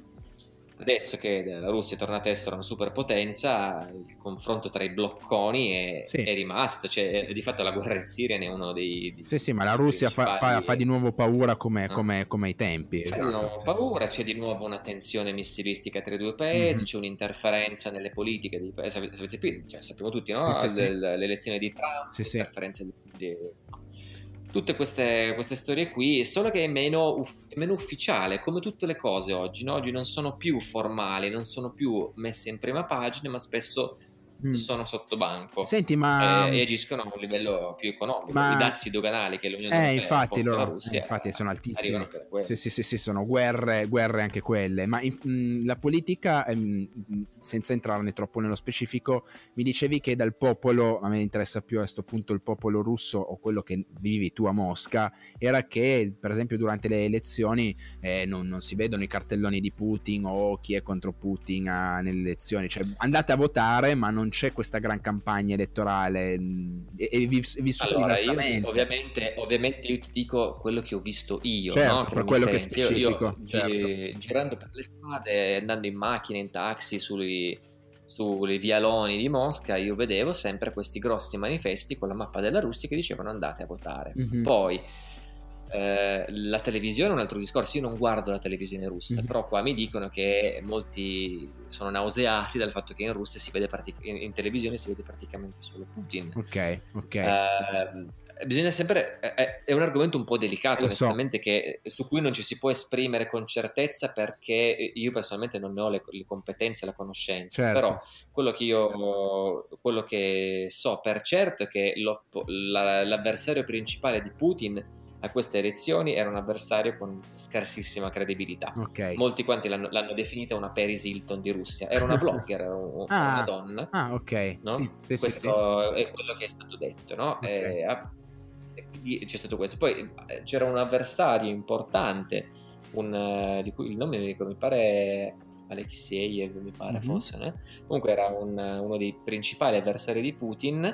Adesso che la Russia è tornata a essere una superpotenza, il confronto tra i blocconi è, sì. è rimasto. Cioè, di fatto la guerra in Siria ne è uno dei... dei sì, sì, ma la Russia fa, fa, fa, di nuovo paura come, no? come, come ai tempi. Fa esatto. di nuovo paura, c'è di nuovo una tensione missilistica tra i due paesi, mm-hmm. c'è un'interferenza nelle politiche dei paesi. Cioè, sappiamo tutti, no? Sì, sì, L'elezione di Trump, l'interferenza di, di tutte queste, queste, storie qui, solo che è meno, uff, meno, ufficiale, come tutte le cose oggi. No? Oggi non sono più formali, non sono più messe in prima pagina, ma spesso mm. sono sotto banco Senti, ma... e, e, agiscono a un livello più economico. Ma... I dazi doganali che l'Unione eh, Europea infatti, loro, Russia, eh, infatti sono altissimi. Sì, sì, sì, sì, sono guerre, guerre anche quelle. Ma in, mh, mm, la politica, mh, senza entrarne troppo nello specifico, mi dicevi che dal popolo, a me interessa più a questo punto il popolo russo o quello che vivi tu a Mosca, era che per esempio durante le elezioni eh, non, non, si vedono i cartelloni di Putin o chi è contro Putin a, ah, nelle elezioni. Cioè andate a votare, ma non c'è questa gran campagna elettorale mm, e, e vi, vissuto allora, io, ovviamente, ovviamente io ti dico quello che ho visto io, certo, no? per quello che specifico. Io, certo. gi- girando per le strade, andando in macchina, in taxi, sui, sui vialoni di Mosca, io vedevo sempre questi grossi manifesti con la mappa della Russia che dicevano andate a votare. Mm-hmm. Poi eh, la televisione è un altro discorso, io non guardo la televisione russa, mm-hmm. però qua mi dicono che molti sono nauseati dal fatto che in Russia si vede pratic- in, in, televisione si vede praticamente solo Putin. Ok, ok. Eh, bisogna sempre è, è, un argomento un po' delicato onestamente so. che, su cui non ci si può esprimere con certezza perché io personalmente non ne ho le, le competenze la conoscenza certo. però quello che io quello che so per certo è che la, l'avversario principale di Putin a queste elezioni era un avversario con scarsissima credibilità. Okay. Molti quanti l'hanno, l'hanno, definita una Paris Hilton di Russia. Era una blogger, un, ah, una donna. Ah, ok. No? Sì, sì, questo sì, è quello che è stato detto, no? Okay. E, e, quindi c'è stato questo. Poi eh, c'era un avversario importante, un, eh, di cui il nome mi ricordo, mi pare Alexeyev mi pare mm-hmm. fosse, né? comunque era un, uno dei principali avversari di Putin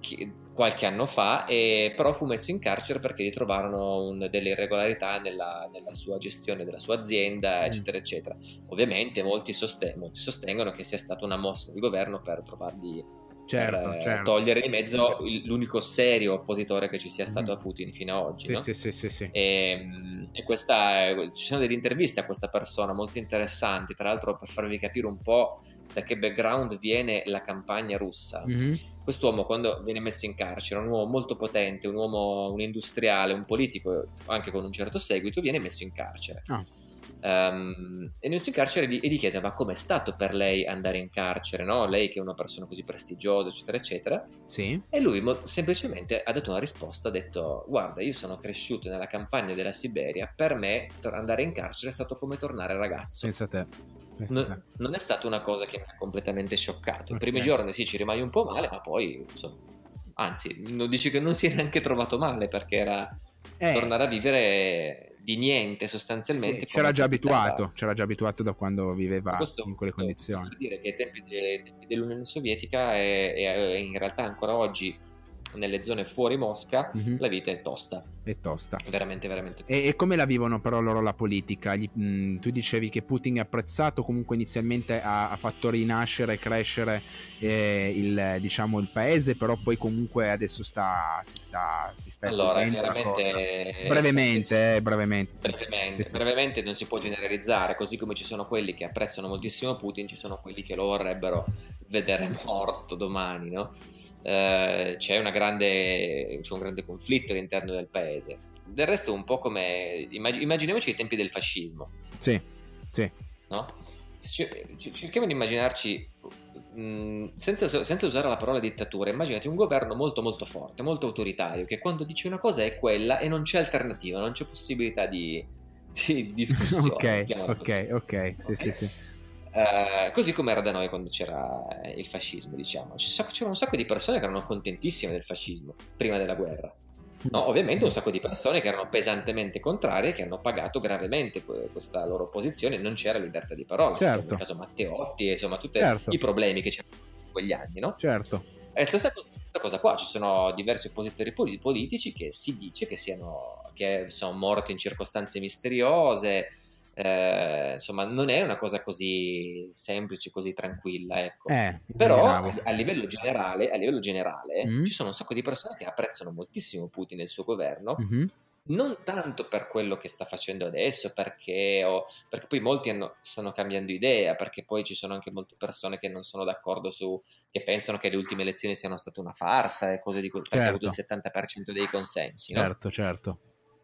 che, qualche anno fa, e, però fu messo in carcere perché gli trovarono un, delle irregolarità nella, nella, sua gestione della sua azienda, mm. eccetera, eccetera. Ovviamente molti, sosten- molti sostengono che sia stata una mossa di governo per trovargli certo, per certo. togliere di mezzo l'unico serio oppositore che ci sia stato mm. a Putin fino ad oggi. Sì, no? sì, sì, sì, sì. E, e questa, ci sono delle interviste a questa persona molto interessanti, tra l'altro per farvi capire un po' da che background viene la campagna russa. Mm-hmm. Quest'uomo quando viene messo in carcere, un uomo molto potente, un uomo, un industriale, un politico, anche con un certo seguito, viene messo in carcere. Oh Um, e nel suo carcere gli, e gli chiede: Ma com'è stato per lei andare in carcere? No? Lei che è una persona così prestigiosa, eccetera, eccetera. Sì. E lui mo- semplicemente ha dato una risposta: ha detto: Guarda, io sono cresciuto nella campagna della Siberia. Per me andare in carcere è stato come tornare ragazzo. Pensa a te. Non, non, è stata una cosa che mi ha completamente scioccato. I okay. primi giorni sì, ci rimani un po' male, ma poi insomma, anzi, non dici che non si è neanche trovato male perché era eh. tornare a vivere di niente sostanzialmente. Sì, c'era già abituato, c'era già abituato da quando viveva Questo in quelle condizioni. Vuol dire che ai tempi, de, tempi dell'Unione Sovietica e in realtà ancora oggi nelle zone fuori Mosca mm-hmm. la vita è tosta. È tosta. Veramente, veramente tosta. E, e come la vivono però loro la politica? Gli, mh, mm, tu dicevi che Putin è apprezzato, comunque inizialmente ha, ha fatto rinascere e crescere eh, il, diciamo, il, paese, però poi comunque adesso sta, si sta... Si sta allora, chiaramente... Brevemente, eh, brevemente. Brevemente, sì, brevemente non si può generalizzare, così come ci sono quelli che apprezzano moltissimo Putin, ci sono quelli che lo vorrebbero vedere morto domani, no? Eh, c'è, grande, c'è, un grande conflitto all'interno del paese. Del resto, un po' come immag- immaginiamoci i tempi del fascismo. Sì, sì. No? Cerchiamo di immaginarci, mh, senza, senza, usare la parola dittatura, immaginati un governo molto molto forte, molto autoritario, che quando dice una cosa è quella e non c'è alternativa, non c'è possibilità di, di discussione. ok, ok, ok, sì, okay? sì, sì. Eh, così come era da noi quando c'era il fascismo, diciamo. C'erano un sacco di persone che erano contentissime del fascismo prima della guerra. No, ovviamente un sacco di persone che erano pesantemente contrarie, che hanno pagato gravemente questa loro posizione, non c'era libertà di parola, certo. nel caso Matteotti, insomma, tutti certo. i problemi che c'erano in quegli anni, no? Certo. È la stessa cosa, stessa cosa qua, ci sono diversi oppositori politici che si dice che siano che sono morti in circostanze misteriose, eh, insomma, non è una cosa così semplice, così tranquilla, ecco. Eh, Però a, a, livello generale, a livello generale mm. ci sono un sacco di persone che apprezzano moltissimo Putin e il suo governo. Mm-hmm. Non tanto per quello che sta facendo adesso, perché, oh, perché poi molti hanno, stanno cambiando idea, perché poi ci sono anche molte persone che non sono d'accordo su, che pensano che le ultime elezioni siano state una farsa e cose di quel certo. perché ha avuto il 70% dei consensi. No? Certo, certo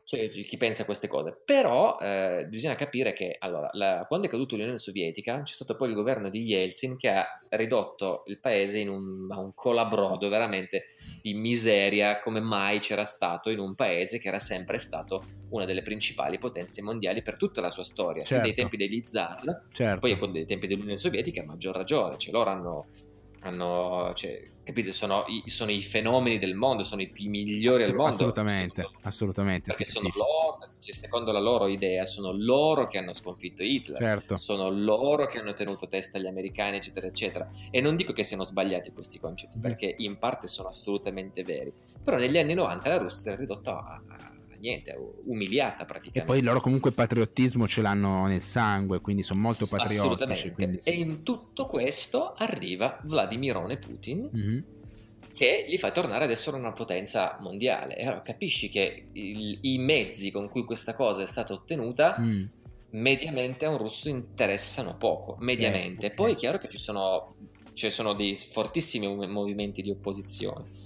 cioè, chi pensa a queste cose. Però eh, bisogna capire che allora, la, quando è caduta l'Unione Sovietica c'è stato poi il governo di Yeltsin che ha ridotto il paese in un, un colabrodo veramente di miseria come mai c'era stato in un paese che era sempre stato una delle principali potenze mondiali per tutta la sua storia, certo. dai tempi degli zar, certo. poi dai tempi dell'Unione Sovietica a maggior ragione, cioè loro hanno hanno, cioè, capite, sono i, sono i, fenomeni del mondo, sono i più migliori Assolut- al mondo. Assolutamente, secondo, assolutamente. Perché sono loro, cioè, secondo la loro idea, sono loro che hanno sconfitto Hitler, certo. sono loro che hanno tenuto testa agli americani, eccetera, eccetera. E non dico che siano sbagliati questi concetti, mm. perché in parte sono assolutamente veri. Però negli anni 90 la Russia era ridotta a, a niente, umiliata praticamente. E poi loro comunque il patriottismo ce l'hanno nel sangue, quindi sono molto patriottici. Assolutamente. Quindi, sì, e in tutto questo arriva Vladimirone Putin. Mm-hmm. Che gli fa tornare ad essere una potenza mondiale. E allora capisci che il, i mezzi con cui questa cosa è stata ottenuta mm. mediamente a un russo interessano poco. Mediamente. Eh, Poi è chiaro che ci sono, ci sono dei fortissimi movimenti di opposizione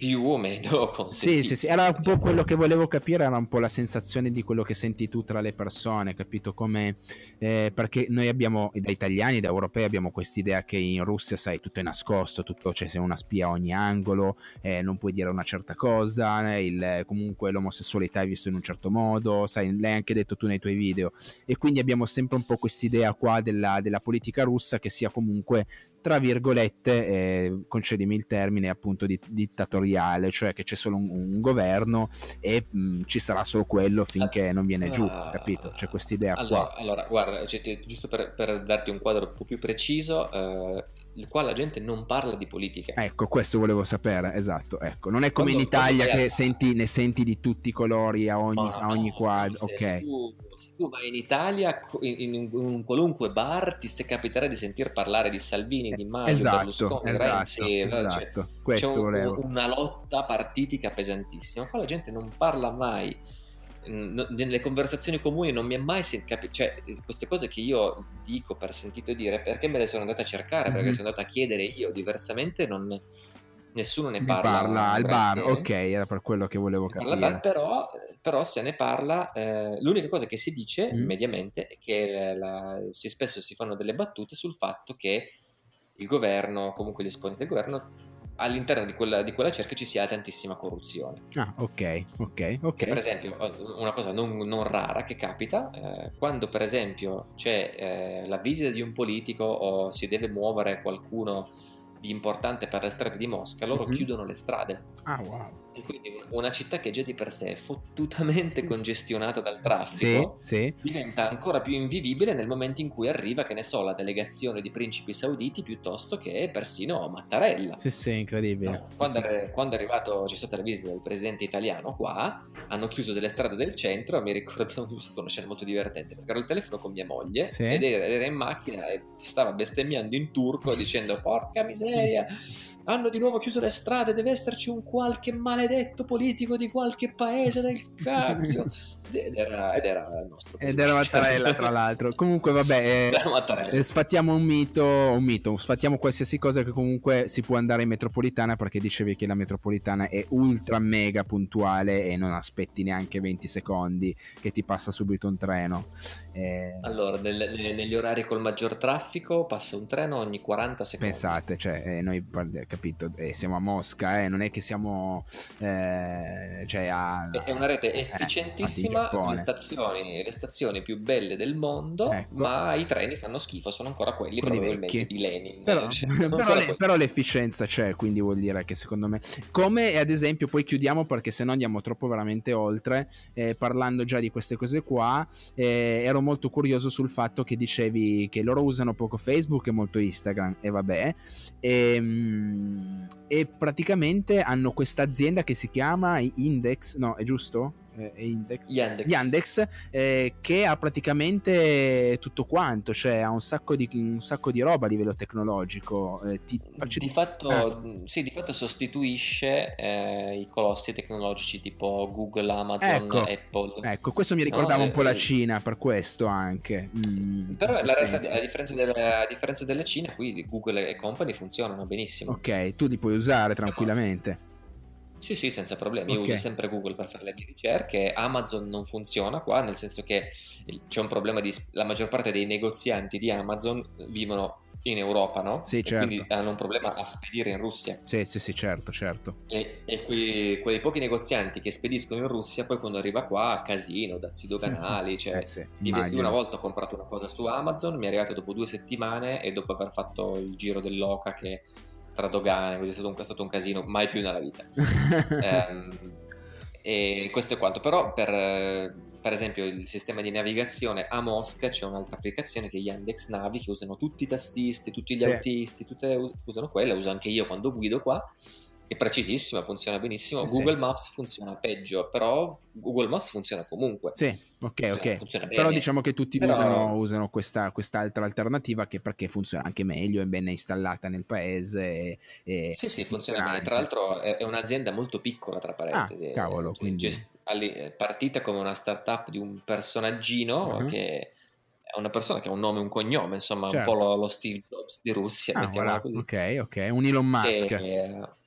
più o meno consentito. Sì, sì, sì, era un po' quello che volevo capire, era un po' la sensazione di quello che senti tu tra le persone, capito? Come, eh, perché noi abbiamo, da italiani, da europei, abbiamo quest'idea che in Russia, sai, tutto è nascosto, tutto, cioè sei una spia a ogni angolo, eh, non puoi dire una certa cosa, il, comunque l'omosessualità è vista in un certo modo, sai, l'hai anche detto tu nei tuoi video, e quindi abbiamo sempre un po' quest'idea qua della, della politica russa che sia comunque tra virgolette, eh, concedimi il termine, appunto di, dittatoriale, cioè che c'è solo un, un governo e mh, mm, ci sarà solo quello finché non viene giù, uh, capito? C'è questa idea allora, qua. Allora, guarda, cioè, giusto per, per, darti un quadro un po' più preciso, eh, qua la gente non parla di politica. Ecco, questo volevo sapere, esatto. Ecco. Non è come quando, in Italia che a... senti, ne senti di tutti i colori a ogni, a ogni quadro. ok. Tu, tu, vai in Italia, in, in, un qualunque bar, ti capiterà di sentir parlare di Salvini, di Maggio, esatto, Berlusconi, esatto, Renzi. Esatto, cioè, c'è un, una lotta partitica pesantissima. Qua la gente non parla mai nelle conversazioni comuni non mi è mai sentito, cioè queste cose che io dico per sentito dire, perché me le sono andate a cercare, mm-hmm. perché sono andato a chiedere io, diversamente non, nessuno ne parla. Parla al bar, ok, era per quello che volevo capire. Bar, però, però, se ne parla, eh, l'unica cosa che si dice mm. mediamente è che la, si, spesso si fanno delle battute sul fatto che il governo, comunque gli esponenti del governo, all'interno di quella, di quella, cerchia ci sia tantissima corruzione. Ah, ok, ok, ok. Che per esempio, una cosa non, non rara che capita, eh, quando per esempio c'è eh, la visita di un politico o si deve muovere qualcuno di importante per le strade di Mosca, loro mm-hmm. chiudono le strade. Ah, wow. E quindi una città che già di per sé è fottutamente congestionata dal traffico sì, sì. diventa ancora più invivibile nel momento in cui arriva, che ne so, la delegazione di principi sauditi piuttosto che persino Mattarella. Sì, sì, incredibile. No, quando, sì. È, quando, è, arrivato, c'è stata la visita del presidente italiano qua, hanno chiuso delle strade del centro, mi ricordo, è stata una scena molto divertente, perché ero al telefono con mia moglie sì. ed era, era in macchina e stava bestemmiando in turco dicendo porca miseria hanno di nuovo chiuso le strade, deve esserci un qualche maledetto politico di qualche paese del cacchio. ed, era, ed era il nostro Ed era Mattarella, tra l'altro. comunque, vabbè, eh, eh, sfattiamo un mito, un mito, sfattiamo qualsiasi cosa che comunque si può andare in metropolitana perché dicevi che la metropolitana è ultra mega puntuale e non aspetti neanche 20 secondi che ti passa subito un treno. Eh... Allora, nel, negli orari col maggior traffico passa un treno ogni 40 secondi. Pensate, cioè, eh, noi capito, eh, siamo a Mosca, eh, non è che siamo eh, cioè a, È una rete eh, efficientissima, le stazioni, le stazioni più belle del mondo, ecco. ma i treni fanno schifo, sono ancora quelli, quelli probabilmente vecchi. di Lenin. Però, cioè, però, le, però, l'efficienza c'è, quindi vuol dire che secondo me... Come ad esempio, poi chiudiamo perché se no andiamo troppo veramente oltre, eh, parlando già di queste cose qua, ero molto curioso sul fatto che dicevi che loro usano poco Facebook e molto Instagram, e vabbè, e, ehm, e praticamente hanno questa azienda che si chiama Index, no, è giusto? Eh, Index, Yandex, Yandex eh, che ha praticamente tutto quanto, cioè ha un sacco di, un sacco di roba a livello tecnologico. Eh, ti, di, di, fatto, eh. sì, di fatto sostituisce eh, i colossi tecnologici tipo Google, Amazon, ecco, Apple. Ecco, questo mi ricordava no? un po' la Cina per questo anche. Mm, però la realtà, a differenza, delle, a differenza della Cina, qui Google e company funzionano benissimo. Ok, tu li puoi usare tranquillamente. Sì, sì, senza problemi. Okay. Io uso sempre Google per fare le mie ricerche. Amazon non funziona qua, nel senso che c'è un problema di... La maggior parte dei negozianti di Amazon vivono in Europa, no? Sì, certo. quindi hanno un problema a spedire in Russia. Sì, sì, sì, certo, certo. E, e quei, quei, pochi negozianti che spediscono in Russia, poi quando arriva qua, casino, dazi doganali, cioè... Eh sì, una volta ho comprato una cosa su Amazon, mi è arrivata dopo due settimane e dopo aver fatto il giro dell'Oca che tra dogane, così è stato un, è stato un casino, mai più nella vita. um, e questo è quanto, però per, per, esempio il sistema di navigazione a Mosca c'è un'altra applicazione che è Yandex Navi che usano tutti i tastisti, tutti gli sì. autisti, tutte, usano quella, uso anche io quando guido qua è precisissima, funziona benissimo. Sì, Google Maps funziona peggio, però Google Maps funziona comunque. Sì, ok, funziona, ok. Funziona però diciamo che tutti però... usano, usano questa, quest'altra alternativa che perché funziona anche meglio, è ben installata nel paese. E, e sì, sì, funziona bene. Tra l'altro è, un'azienda molto piccola, tra parentesi. Ah, cavolo, cioè, gest- partita come una startup di un personaggino uh-huh. che è una persona che ha un nome e un cognome, insomma, certo. un po' lo, lo Steve Jobs di Russia, ah, voilà. così. Ok, ok, un Elon Musk. Che,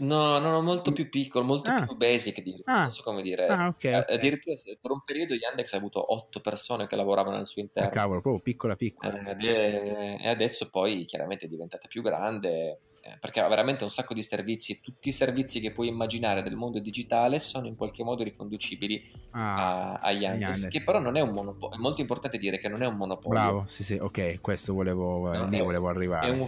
No, no, molto più piccolo, molto ah. più basic, di, ah. non so come dire. Ah, okay, okay. Addirittura per un periodo Yandex ha avuto otto persone che lavoravano al suo interno. Ah, cavolo, proprio piccola piccola. Eh, e adesso poi chiaramente è diventata più grande eh, perché ha veramente un sacco di servizi, tutti i servizi che puoi immaginare del mondo digitale sono in qualche modo riconducibili ah, a, a Yandex, Yandex, che però non è un monopolio, è molto importante dire che non è un monopolio. Bravo, sì sì, ok, questo volevo, no, lì volevo arrivare. È un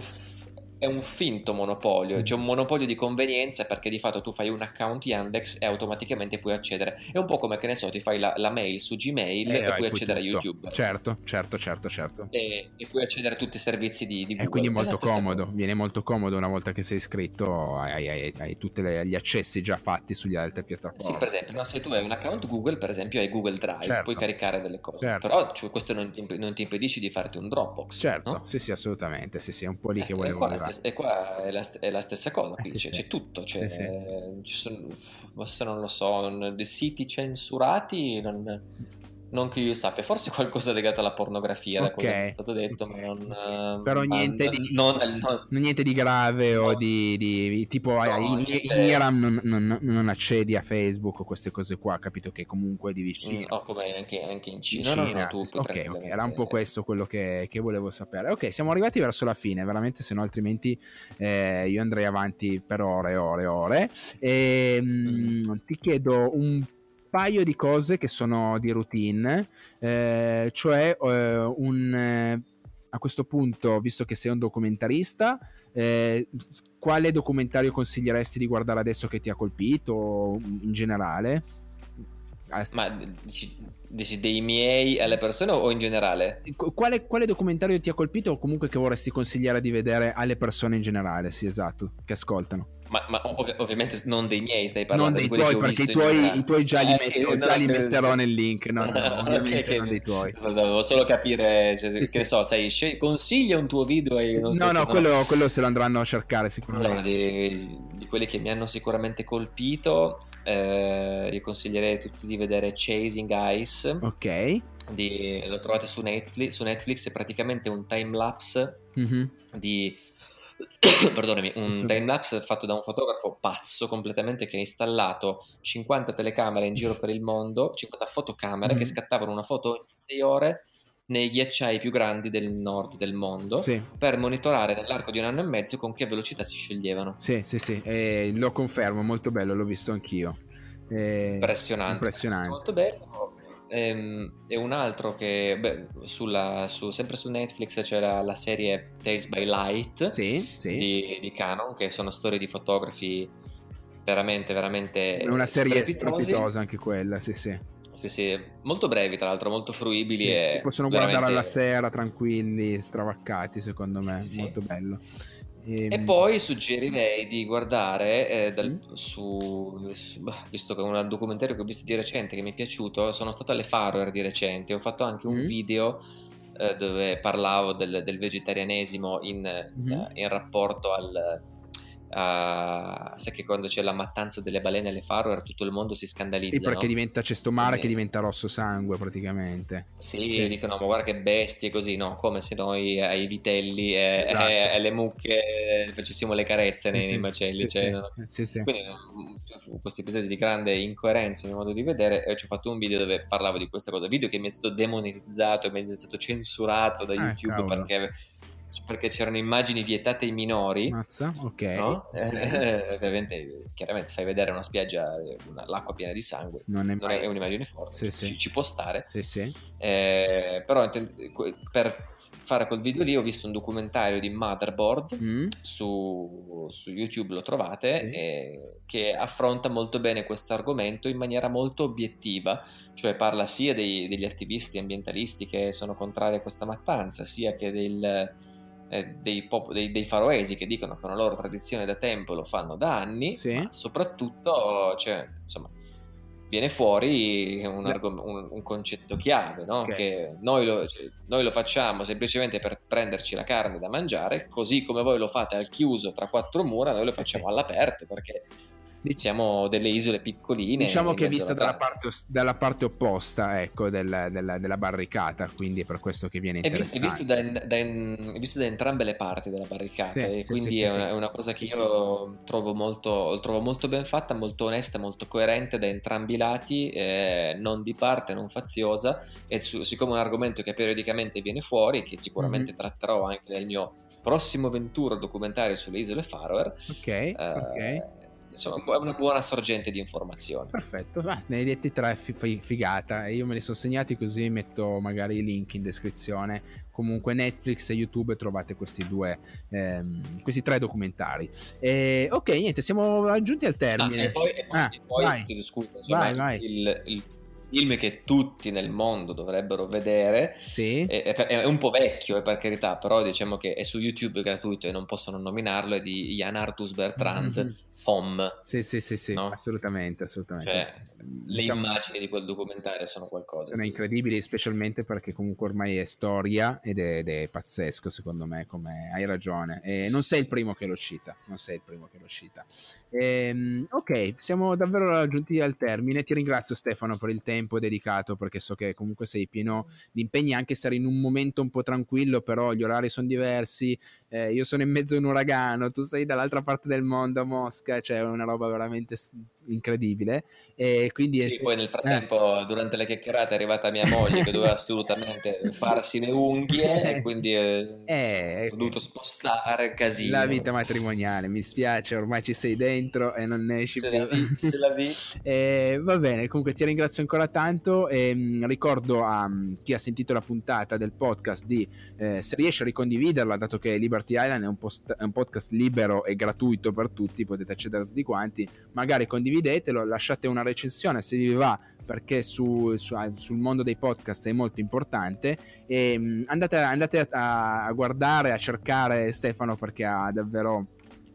è un finto monopolio, c'è un monopolio di convenienza perché di fatto tu fai un account Yandex e automaticamente puoi accedere. È un po' come che ne so, ti fai la, la mail su Gmail eh, e puoi accedere tutto. a YouTube. Certo, certo, certo, certo. E, e, puoi accedere a tutti i servizi di, di Google. E quindi è molto comodo, cosa. viene molto comodo una volta che sei iscritto, hai, hai, hai tutti gli accessi già fatti sugli altre piattaforme. Sì, per esempio, no, se tu hai un account Google, per esempio, hai Google Drive, certo. puoi caricare delle cose. Certo. Però cioè, questo non ti, non ti, impedisce di farti un Dropbox. Certo, no? sì, sì, assolutamente. Sì, sì, è un po' lì che eh, volevo arrivare. E qua è la, è la stessa cosa, eh, sì, c'è, sì. c'è, tutto, c'è, sì, ci sono, forse non lo so, dei siti censurati, non, non che io sappia, forse qualcosa legato alla pornografia, okay. da cosa è stato detto, ma non... Però niente, di, non, non, niente di grave no. o di, di tipo no, in, in, Iran non, non, accedi a Facebook o queste cose qua, capito che comunque di vicino. Mm, o come anche, anche in Cina. In Cina tu, sì, okay, ok, era un po' questo quello che, che, volevo sapere. Ok, siamo arrivati verso la fine, veramente, se no altrimenti eh, io andrei avanti per ore e ore e ore. E, mm. mh, ti chiedo un paio di cose che sono di routine, eh, cioè eh, un, eh, a questo punto, visto che sei un documentarista, eh, quale documentario consiglieresti di guardare adesso che ti ha colpito in generale? Ma dici, dici, dei miei alle persone o in generale? Quale, quale, documentario ti ha colpito o comunque che vorresti consigliare di vedere alle persone in generale? Sì, esatto, che ascoltano. Ma, ma ov- ovviamente non dei miei, stai parlando non dei tuoi, perché i tuoi, i tuoi, già li, eh, metto, già li metterò nel link. No, no, ovviamente okay, non dei tuoi. Devo solo capire, cioè, sì, che sì. so, sai, scegli, consiglia un tuo video e non No, no, quello, quello, se lo andranno a cercare sicuramente. Allora, di, di quelli che mi hanno sicuramente colpito, eh, io consiglierei a tutti di vedere Chasing Ice. Ok. Di, lo trovate su Netflix, su Netflix è praticamente un time lapse mm-hmm. di perdonami, un sì. timelapse fatto da un fotografo pazzo completamente che ha installato 50 telecamere in giro per il mondo, 50 fotocamere mm. che scattavano una foto ogni 6 ore nei ghiacciai più grandi del nord del mondo sì. per monitorare nell'arco di un anno e mezzo con che velocità si sceglievano. Sì, sì, sì, eh, lo confermo, molto bello, l'ho visto anch'io. Eh, impressionante. impressionante. Molto bello. Ehm, e un altro che beh, sulla, su, sempre su Netflix c'era la serie Tales by Light sì, sì. Di, di, Canon che sono storie di fotografi veramente veramente è una serie strepitosa anche quella sì sì sì, sì, molto brevi, tra l'altro, molto fruibili. Sì, e si possono veramente... guardare alla sera tranquilli, stravaccati, secondo me. Sì, molto bello. E, e poi suggerirei di guardare eh, dal, su, visto che è un documentario che ho visto di recente che mi è piaciuto, sono stato alle Faroe di recente, ho fatto anche un mm. video eh, dove parlavo del, del vegetarianesimo in, mm. eh, in rapporto al, Uh, sai che quando c'è la mattanza delle balene alle Faroe tutto il mondo si scandalizza. Sì, perché no? diventa c'è sto mare Quindi... che diventa rosso sangue praticamente. Sì, sì, dicono ma guarda che bestie così, no? Come se noi ai vitelli e, esatto. e alle mucche facessimo le carezze sì, nei, sì, macelli. Cioè, no? Quindi mm, questi episodi di grande incoerenza nel modo di vedere e ci ho fatto un video dove parlavo di questa cosa, video che mi è stato demonetizzato, mi è stato censurato da ah, YouTube cavolo. perché perché c'erano immagini vietate ai minori. Mazza, ok. No? Ovviamente, chiaramente, fai vedere una spiaggia, una, l'acqua piena di sangue. Non è, non è un'immagine forte, sì, ci, sì. ci, può stare. Sì, sì. Eh, però per fare quel video lì ho visto un documentario di Motherboard mm. su, su, YouTube, lo trovate, sì. eh, che affronta molto bene questo argomento in maniera molto obiettiva, cioè parla sia dei, degli attivisti ambientalisti che sono contrari a questa mattanza, sia che del eh, dei, pop- dei, dei, faroesi che dicono che una loro tradizione da tempo lo fanno da anni, sì. ma soprattutto cioè, insomma, viene fuori un, argom- un, un concetto chiave, no? okay. che noi lo, cioè, noi lo, facciamo semplicemente per prenderci la carne da mangiare, così come voi lo fate al chiuso tra quattro mura, noi lo facciamo all'aperto perché siamo delle isole piccoline. Diciamo che è vista dalla parte, dalla parte, opposta ecco, del, della, della, barricata, quindi è per questo che viene interessante. È visto, è visto, da, da, è visto da, entrambe le parti della barricata sì, e sì, quindi sì, è, una, è, una, cosa che io trovo molto, trovo molto, ben fatta, molto onesta, molto coerente da entrambi i lati, eh, non di parte, non faziosa e su, siccome è un argomento che periodicamente viene fuori, che sicuramente mm-hmm. tratterò anche nel mio prossimo Ventura documentario sulle isole Faroe. Ok, eh, ok. Insomma, è una buona sorgente di informazioni. Perfetto, ah, ne hai detti tre, f- figata. Io me li sono segnati così metto magari i link in descrizione. Comunque Netflix e YouTube trovate questi due, ehm, questi tre documentari. E, ok, niente, siamo giunti al termine. Ah, e poi, e poi, ah, e poi vai. scusa, vai, vai. Il, il film che tutti nel mondo dovrebbero vedere. Sì. È, è, un po' vecchio, eh, per carità, però diciamo che è su YouTube gratuito e non possono nominarlo. È di Jan Artus Bertrand. Mm-hmm. Home. Sì, sì, sì, sì no? assolutamente, assolutamente. Cioè, le diciamo, immagini di quel documentario sono qualcosa. Sono incredibili, specialmente perché comunque ormai è storia ed è, ed è pazzesco, secondo me, come hai ragione. E non sei il primo che lo cita, non sei il primo che lo cita. Ehm, ok, siamo davvero raggiunti al termine. Ti ringrazio Stefano per il tempo dedicato, perché so che comunque sei pieno di impegni, anche se eri in un momento un po' tranquillo, però gli orari sono diversi. Eh, io sono in mezzo a un uragano, tu sei dall'altra parte del mondo a Mosca cioè una roba veramente incredibile. E quindi sì, è... poi nel frattempo, eh. durante le chiacchierate, è arrivata mia moglie che doveva assolutamente farsi le unghie e quindi eh, eh, ho dovuto spostare casino. La vita matrimoniale, mi spiace, ormai ci sei dentro e non ne esci se più. La vi, se la vi. eh, va bene, comunque ti ringrazio ancora tanto e mh, mm, ricordo a um, chi ha sentito la puntata del podcast di eh, se riesce a ricondividerla, dato che Liberty Island è un, post- è un podcast libero e gratuito per tutti, potete accedere a tutti quanti, magari condividetelo, lasciate una recensione se vi va perché su, su, sul mondo dei podcast è molto importante. E mm, andate, andate a, a guardare, a cercare Stefano perché ha davvero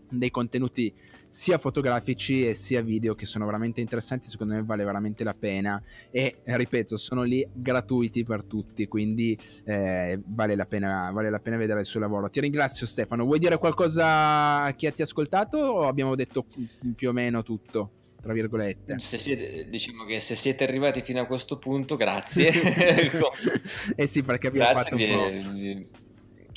dei contenuti sia fotografici e sia video che sono veramente interessanti, secondo me vale veramente la pena e ripeto, sono lì gratuiti per tutti, quindi eh, vale, la pena, vale la pena vedere il suo lavoro. Ti ringrazio Stefano, vuoi dire qualcosa a chi ti ha ascoltato o abbiamo detto più o meno tutto? tra virgolette. Se siete, diciamo che se siete arrivati fino a questo punto, grazie. eh sì, perché abbiamo grazie, fatto un po'. Vi,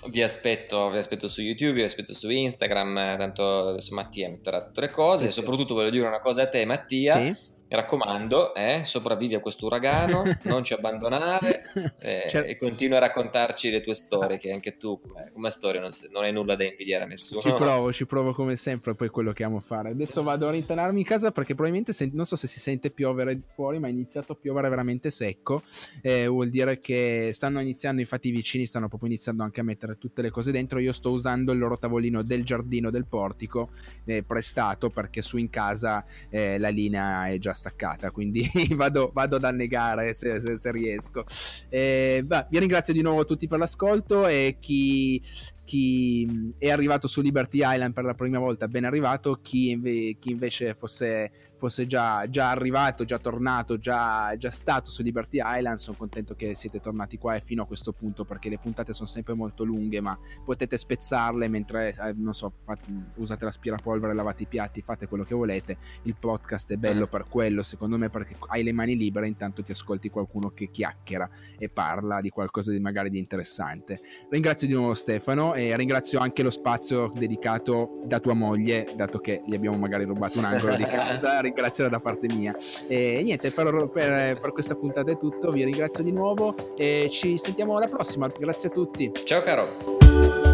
vi, aspetto, vi aspetto su YouTube, vi aspetto su Instagram, tanto adesso Mattia metterà tutte le cose. Sì, soprattutto sì. voglio dire una cosa a te, Mattia. Sì? Mi raccomando, eh, sopravvivi a questo uragano, non ci abbandonare eh, cioè... e continua a raccontarci le tue storie, che anche tu come, come storia non, non, hai nulla da invidiare a nessuno. Ci provo, ci provo come sempre, poi quello che amo fare. Adesso vado a rintanarmi in casa perché probabilmente sent- non so se si sente piovere fuori, ma è iniziato a piovere veramente secco. Eh, vuol dire che stanno iniziando, infatti i vicini stanno proprio iniziando anche a mettere tutte le cose dentro. Io sto usando il loro tavolino del giardino del portico eh, prestato perché su in casa eh, la linea è già staccata, quindi vado, vado ad annegare se, se, se riesco. Eh, beh, vi ringrazio di nuovo tutti per l'ascolto e chi, chi è arrivato su Liberty Island per la prima volta ben arrivato, chi, chi invece fosse fosse già, già arrivato, già tornato, già, già, stato su Liberty Island. Sono contento che siete tornati qua e fino a questo punto perché le puntate sono sempre molto lunghe, ma potete spezzarle mentre, eh, non so, fate, usate l'aspirapolvere, lavate i piatti, fate quello che volete. Il podcast è bello eh. per quello, secondo me, perché hai le mani libere, intanto ti ascolti qualcuno che chiacchiera e parla di qualcosa di magari di interessante. Ringrazio di nuovo Stefano e ringrazio anche lo spazio dedicato da tua moglie, dato che gli abbiamo magari rubato un angolo di casa ringraziare da parte mia. E niente, per, per, per questa puntata è tutto, vi ringrazio di nuovo e ci sentiamo alla prossima. Grazie a tutti. Ciao caro.